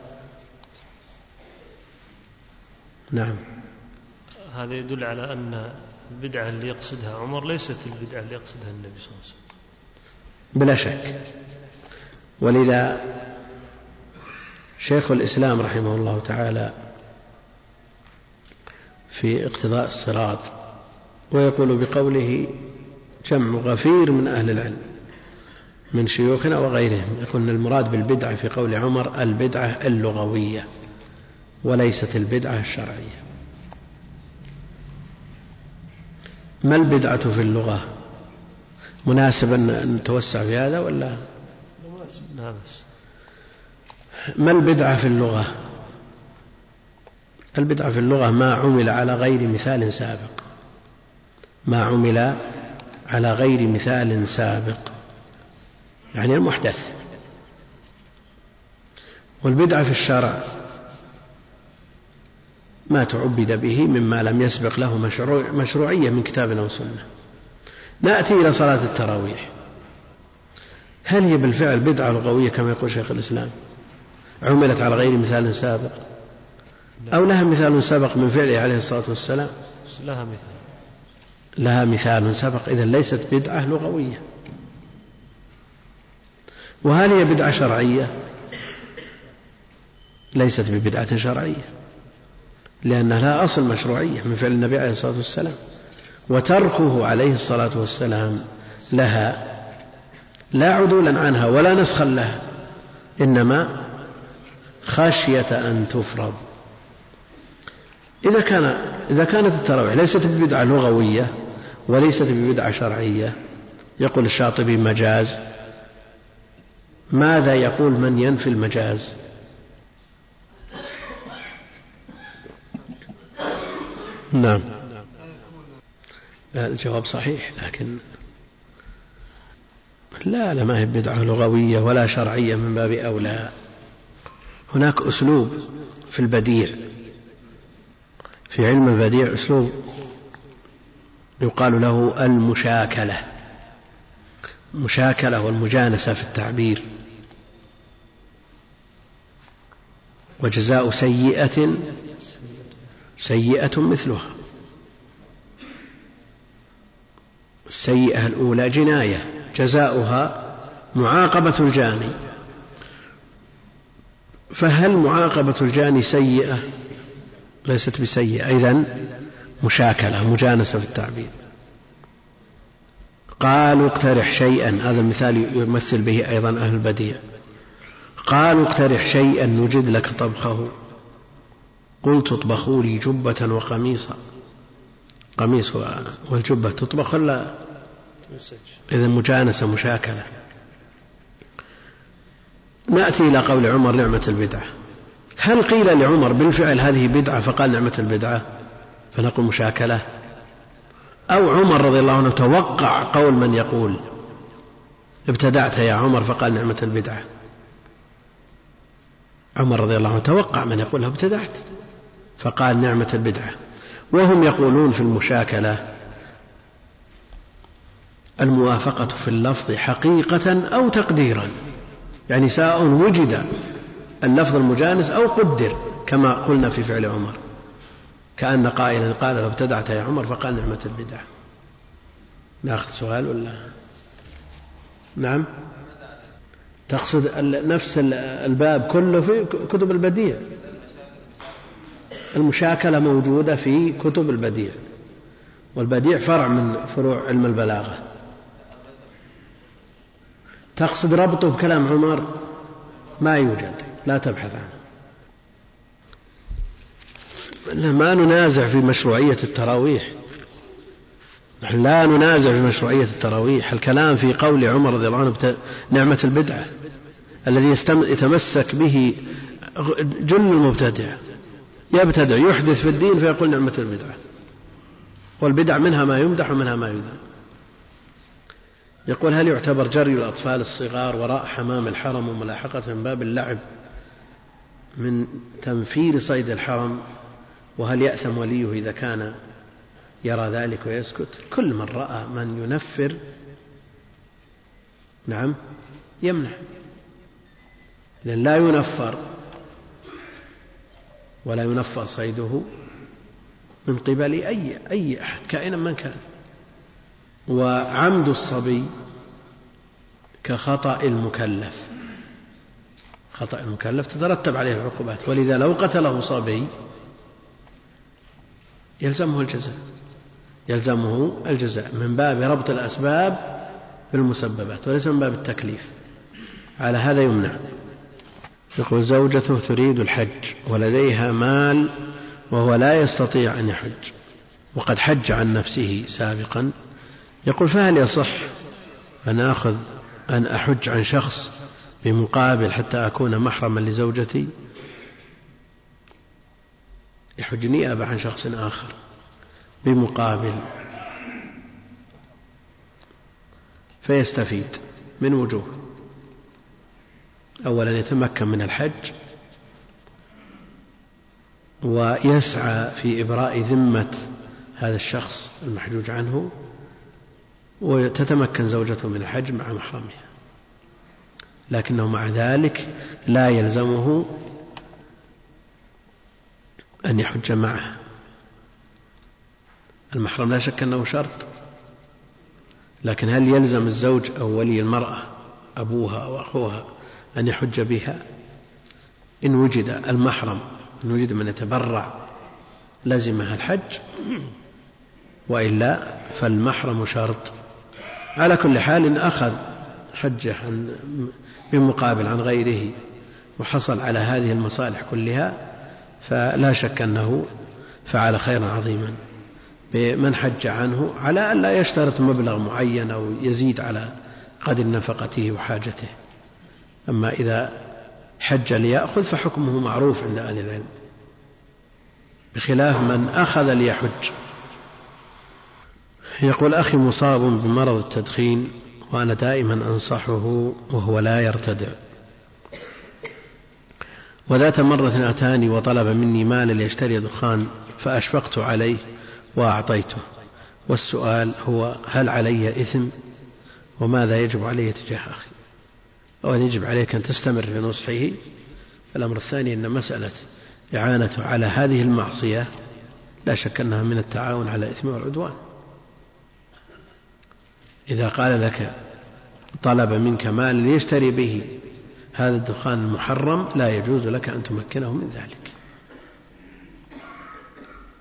نعم. هذا يدل على أن البدعة اللي يقصدها عمر ليست البدعة اللي يقصدها النبي صلى الله عليه وسلم. بلا شك. ولذا شيخ الإسلام رحمه الله تعالى في اقتضاء الصراط ويقول بقوله جمع غفير من أهل العلم من شيوخنا وغيرهم. يقول أن المراد بالبدعة في قول عمر البدعة اللغوية وليست البدعة الشرعية. ما البدعة في اللغة؟ مناسب أن نتوسع في هذا ولا؟ لا بس ما البدعة في اللغة؟ البدعة في اللغة ما عمل على غير مثال سابق. ما عمل على غير مثال سابق. يعني المحدث. والبدعة في الشرع ما تعبد به مما لم يسبق له مشروع مشروعية من كتاب أو سنة. نأتي إلى صلاة التراويح. هل هي بالفعل بدعة لغوية كما يقول شيخ الإسلام؟ عملت على غير مثال سابق. أو لها مثال سبق من فعله عليه الصلاة والسلام. لها مثال. لها مثال سبق. إذا ليست بدعة لغوية. وهل هي بدعة شرعية؟ ليست ببدعة شرعية. لأنها لها أصل مشروعية من فعل النبي عليه الصلاة والسلام. وتركه عليه الصلاة والسلام لها لا عدولا عنها ولا نسخا لها. إنما خشية أن تفرض. إذا كان إذا كانت التراويح ليست ببدعة لغوية وليست ببدعة شرعية يقول الشاطبي مجاز. ماذا يقول من ينفي المجاز؟ نعم. الجواب صحيح لكن لا لا ما هي بدعة لغوية ولا شرعية من باب أولى. هناك أسلوب في البديع في علم البديع أسلوب يقال له المشاكلة مشاكلة والمجانسة في التعبير. وجزاء سيئة سيئة مثلها. السيئة الأولى جناية جزاؤها معاقبة الجاني. فهل معاقبة الجاني سيئة؟ ليست بسيئة. إذن مشاكلة مجانسة في التعبير. قالوا اقترح شيئا. هذا المثال يمثل به أيضا أهل البديع. قالوا اقترح شيئا نجد لك طبخه. قلت اطبخوا لي جبة وقميصا قميص والجبة تطبخ ولا؟ إذا مجانسة مشاكلة. نأتي إلى قول عمر نعمة البدعة. هل قيل لعمر بالفعل هذه بدعة فقال نعمة البدعة؟ فنقول مشاكلة. أو عمر رضي الله عنه توقع قول من يقول؟ ابتدعت يا عمر فقال نعمة البدعة. عمر رضي الله عنه توقع من يقول ابتدعت فقال نعمة البدعة. وهم يقولون في المشاكلة الموافقة في اللفظ حقيقة أو تقديرا. يعني سواء وجد اللفظ المجانس أو قدر كما قلنا في فعل عمر. كأن قائلا قال لو ابتدعت يا عمر فقال نعمة البدعة ناخذ سؤال ولا؟ نعم. تقصد نفس الباب كله في كتب البديع. المشاكلة موجودة في كتب البديع. والبديع فرع من فروع علم البلاغة. تقصد ربطه بكلام عمر؟ ما يوجد لا تبحث عنه. ما ننازع في مشروعية التراويح. نحن لا ننازع في مشروعية التراويح. الكلام في قول عمر رضي الله عنه نعمة البدعة الذي يتمسك به جل المبتدع. يبتدع يحدث في الدين فيقول نعمة البدعة. والبدع منها ما يمدح ومنها ما يذم يقول هل يعتبر جري الأطفال الصغار وراء حمام الحرم وملاحقة من باب اللعب من تنفير صيد الحرم؟ وهل يأثم وليه إذا كان يرى ذلك ويسكت؟ كل من رأى من ينفر نعم يمنع. لأن لا ينفر ولا ينفر صيده من قبل أي أي أحد كائنا من كان. وعمد الصبي كخطأ المكلف. خطأ المكلف تترتب عليه العقوبات ولذا لو قتله صبي يلزمه الجزاء يلزمه الجزاء من باب ربط الأسباب بالمسببات وليس من باب التكليف. على هذا يمنع. يقول زوجته تريد الحج ولديها مال وهو لا يستطيع أن يحج وقد حج عن نفسه سابقا يقول فهل يصح أن آخذ أن أحج عن شخص بمقابل حتى أكون محرما لزوجتي؟ يحج نيابة عن شخص آخر بمقابل. فيستفيد من وجوه. أولا يتمكن من الحج ويسعى في إبراء ذمة هذا الشخص المحجوج عنه. وتتمكن زوجته من الحج مع محرمها. لكنه مع ذلك لا يلزمه أن يحج معها. المحرم لا شك أنه شرط. لكن هل يلزم الزوج أو ولي المرأة أبوها أو أخوها أن يحج بها؟ إن وجد المحرم إن وجد من يتبرع لزمها الحج وإلا فالمحرم شرط. على كل حال إن أخذ حجة عن بمقابل عن غيره وحصل على هذه المصالح كلها فلا شك أنه فعل خيرا عظيما بمن حج عنه على أن لا يشترط مبلغ معين أو يزيد على قدر نفقته وحاجته. أما إذا حج ليأخذ فحكمه معروف عند أهل العلم بخلاف من أخذ ليحج. يقول أخي مصاب بمرض التدخين وأنا دائما أنصحه وهو لا يرتدع. وذات مرة أتاني وطلب مني مالا ليشتري دخان فأشفقت عليه وأعطيته. والسؤال هو هل علي إثم وماذا يجب علي تجاه أخي؟ أولا يجب عليك أن تستمر في نصحه. الأمر الثاني أن مسألة إعانته على هذه المعصية لا شك أنها من التعاون على الإثم والعدوان. إذا قال لك طلب منك مال ليشتري به هذا الدخان المحرم لا يجوز لك أن تمكنه من ذلك.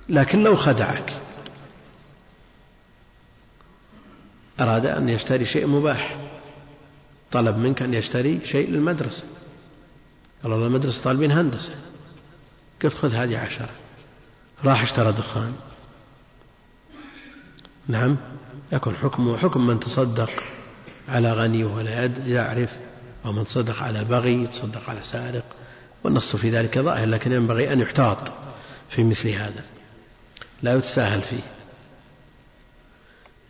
لكن لو خدعك أراد أن يشتري شيء مباح طلب منك أن يشتري شيء للمدرسة. قال والله المدرسة طالبين هندسة. قلت خذ هذه عشرة راح اشترى دخان. نعم يكون حكمه حكم من تصدق على غني ولا يعرف أو من تصدق على بغي يتصدق على سارق والنص في ذلك ظاهر لكن ينبغي أن يحتاط في مثل هذا. لا يتساهل فيه.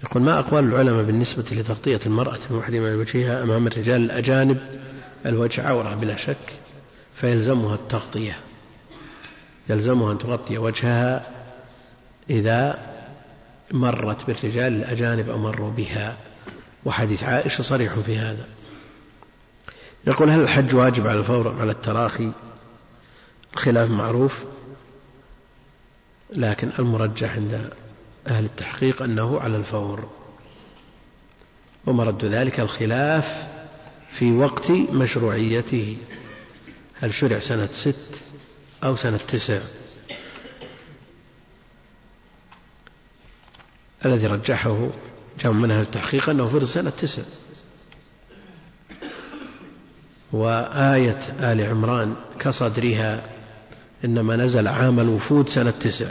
يقول ما أقوال العلماء بالنسبة لتغطية المرأة المحرمة لوجهها أمام الرجال الأجانب؟ الوجه عورة بلا شك فيلزمها التغطية. يلزمها أن تغطي وجهها إذا مرت بالرجال الأجانب أو مروا بها وحديث عائشة صريح في هذا. يقول هل الحج واجب على الفور على التراخي؟ الخلاف معروف لكن المرجح عند أهل التحقيق أنه على الفور. ومرد ذلك الخلاف في وقت مشروعيته. هل شرع سنة ست أو سنة تسع؟ الذي رجحه جمع من أهل التحقيق أنه فرض سنة تسع. وآية آل عمران كصدرها إنما نزل عام الوفود سنة تسع.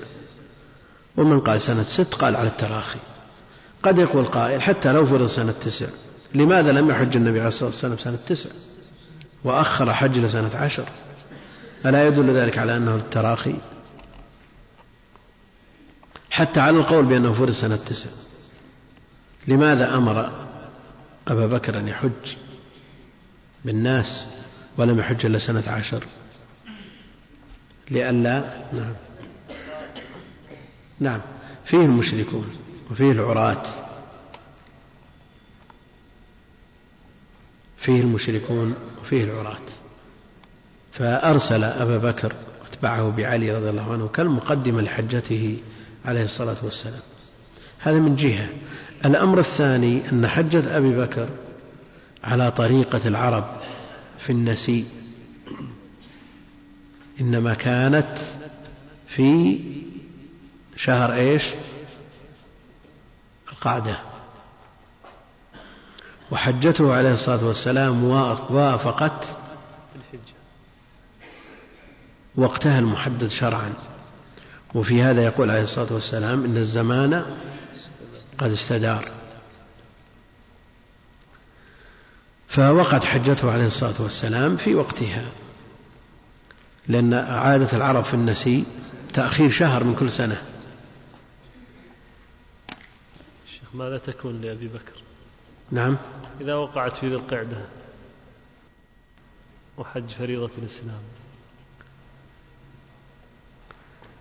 ومن قال سنة ست قال على التراخي. قد يقول قائل حتى لو فرض سنة تسع لماذا لم يحج النبي عليه الصلاة والسلام سنة تسع؟ وأخر حج لسنة عشر. ألا يدل ذلك على أنه التراخي حتى على القول بأنه فرض سنة تسع. لماذا أمر أبا بكر أن يحج بالناس ولم يحج إلا سنة عشر؟ لئلا نعم. نعم. فيه المشركون وفيه العراة. فيه المشركون وفيه العراة. فأرسل أبا بكر واتبعه بعلي رضي الله عنه كالمقدمة لحجته عليه الصلاة والسلام. هذا من جهة. الأمر الثاني أن حجة أبي بكر على طريقة العرب في النسيء إنما كانت في شهر إيش؟ القعدة. وحجته عليه الصلاة والسلام وافقت وقتها المحدد شرعا. وفي هذا يقول عليه الصلاة والسلام إن الزمان قد استدار. فوقعت حجته عليه الصلاة والسلام في وقتها لأن عادة العرب في النسي تأخير شهر من كل سنة. شيخ ماذا تكون لأبي بكر؟ نعم. إذا وقعت في ذي القعدة وحج فريضة الإسلام.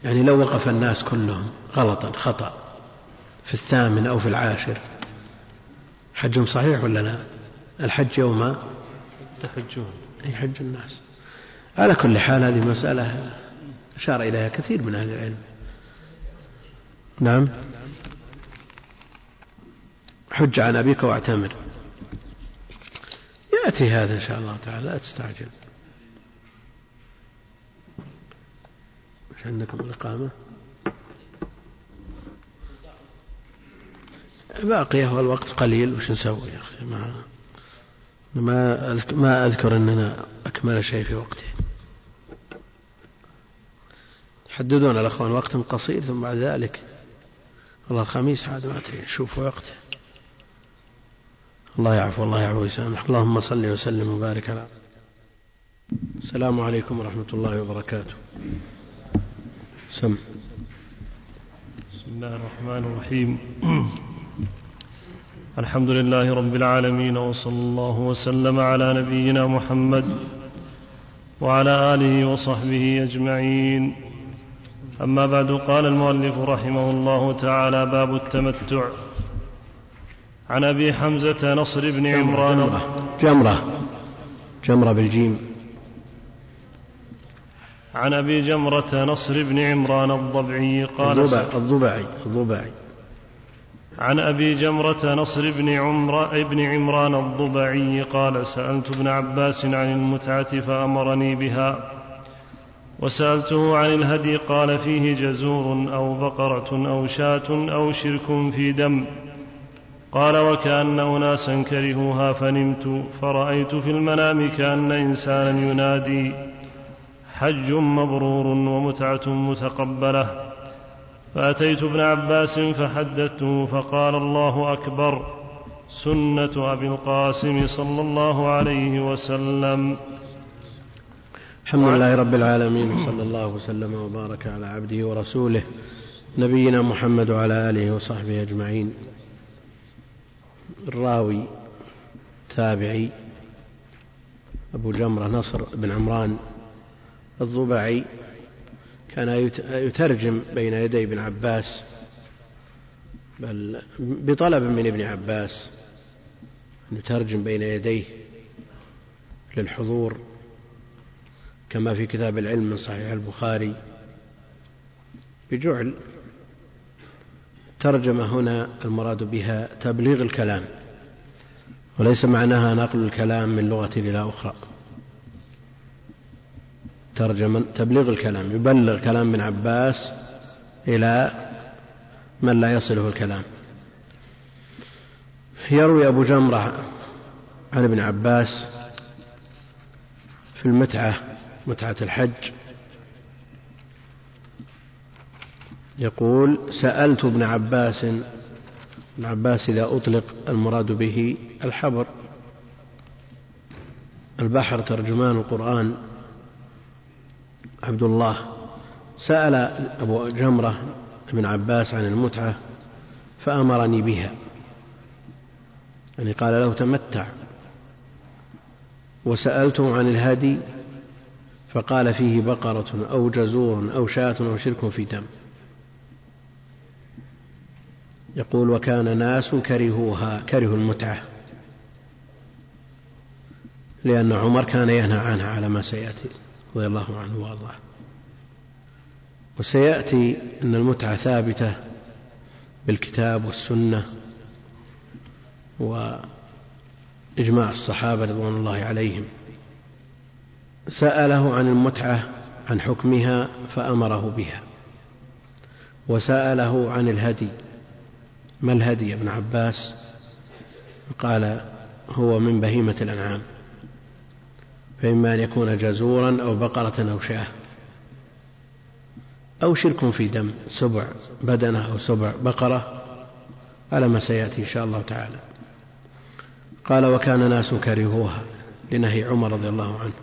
يعني لو وقف الناس كلهم غلطا خطأ في الثامن أو في العاشر حجهم صحيح ولا لا؟ الحج يوم تحجون يحج الناس. على كل حال هذه مسألة أشار إليها كثير من أهل العلم. نعم. حج عن أبيك واعتمر. يأتي هذا إن شاء الله تعالى. لا تستعجل. عندكم الإقامة باقي هو الوقت قليل وش نسوي يا أخي؟ ما ما ما أذكر أننا أكمل شيء في وقته حددون الأخوان وقت قصير ثم بعد ذلك الله الخميس عاد ما أدري شوفوا وقته الله يعفو الله يعفو ويسامح اللهم صل وسلم وبارك على السلام عليكم ورحمة الله وبركاته. سم. بسم الله الرحمن الرحيم. الحمد لله رب العالمين وصلى الله وسلم على نبينا محمد وعلى آله وصحبه أجمعين. أما بعد قال المؤلف رحمه الله تعالى باب التمتع. عن أبي حمزة نصر بن عمران. جمره جمرة, جمرة بالجيم. عن أبي جمرة نصر بن عمران الضبعي قال الضبعي الضبعي عن أبي جمرة نصر بن عمر بن عمران الضبعي قال سألت ابن عباس عن المتعة فأمرني بها وسألته عن الهدي قال فيه جزور أو بقرة أو شاة أو شرك في دم قال وكأن أناسا كرهوها فنمت فرأيت في المنام كأن إنسانا ينادي حج مبرور ومتعة متقبلة. فأتيت ابن عباس فحدثته فقال الله أكبر سنة أبي القاسم صلى الله عليه وسلم. الحمد لله رب العالمين وصلى الله وسلم وبارك على عبده ورسوله نبينا محمد وعلى آله وصحبه أجمعين. الراوي تابعي أبو جمرة نصر بن عمران. الضبعي كان يترجم بين يدي ابن عباس بل بطلب من ابن عباس أن يترجم بين يديه للحضور كما في كتاب العلم من صحيح البخاري. بجعل ترجمة هنا المراد بها تبليغ الكلام وليس معناها نقل الكلام من لغة إلى أخرى. ترجمة تبليغ الكلام يبلغ كلام ابن عباس إلى من لا يصله الكلام. يروي أبو جمرة عن ابن عباس في المتعة متعة الحج. يقول سألت ابن عباس ابن عباس إذا أطلق المراد به الحبر. البحر ترجمان القرآن. عبد الله سأل أبو جمرة ابن عباس عن المتعة فأمرني بها. يعني قال له تمتع. وسألته عن الهدي فقال فيه بقرة أو جزور أو شاة أو شرك في دم. يقول وكان ناس كرهوها كرهوا المتعة. لأن عمر كان ينهى عنها على ما سيأتي. رضي الله عنه وأرضاه. وسيأتي أن المتعة ثابتة بالكتاب والسنة وإجماع الصحابة رضوان الله عليهم. سأله عن المتعة عن حكمها فأمره بها. وسأله عن الهدي. ما الهدي ابن عباس؟ قال هو من بهيمة الأنعام. فإما أن يكون جزورا أو بقرة أو شاة أو شرك في دم سبع بدنة أو سبع بقرة على ما سيأتي إن شاء الله تعالى. قال وكان ناس كرهوها لنهي عمر رضي الله عنه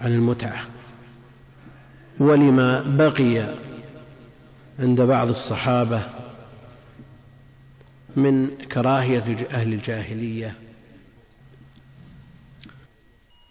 عن المتعة. ولما بقي عند بعض الصحابة من كراهية أهل الجاهلية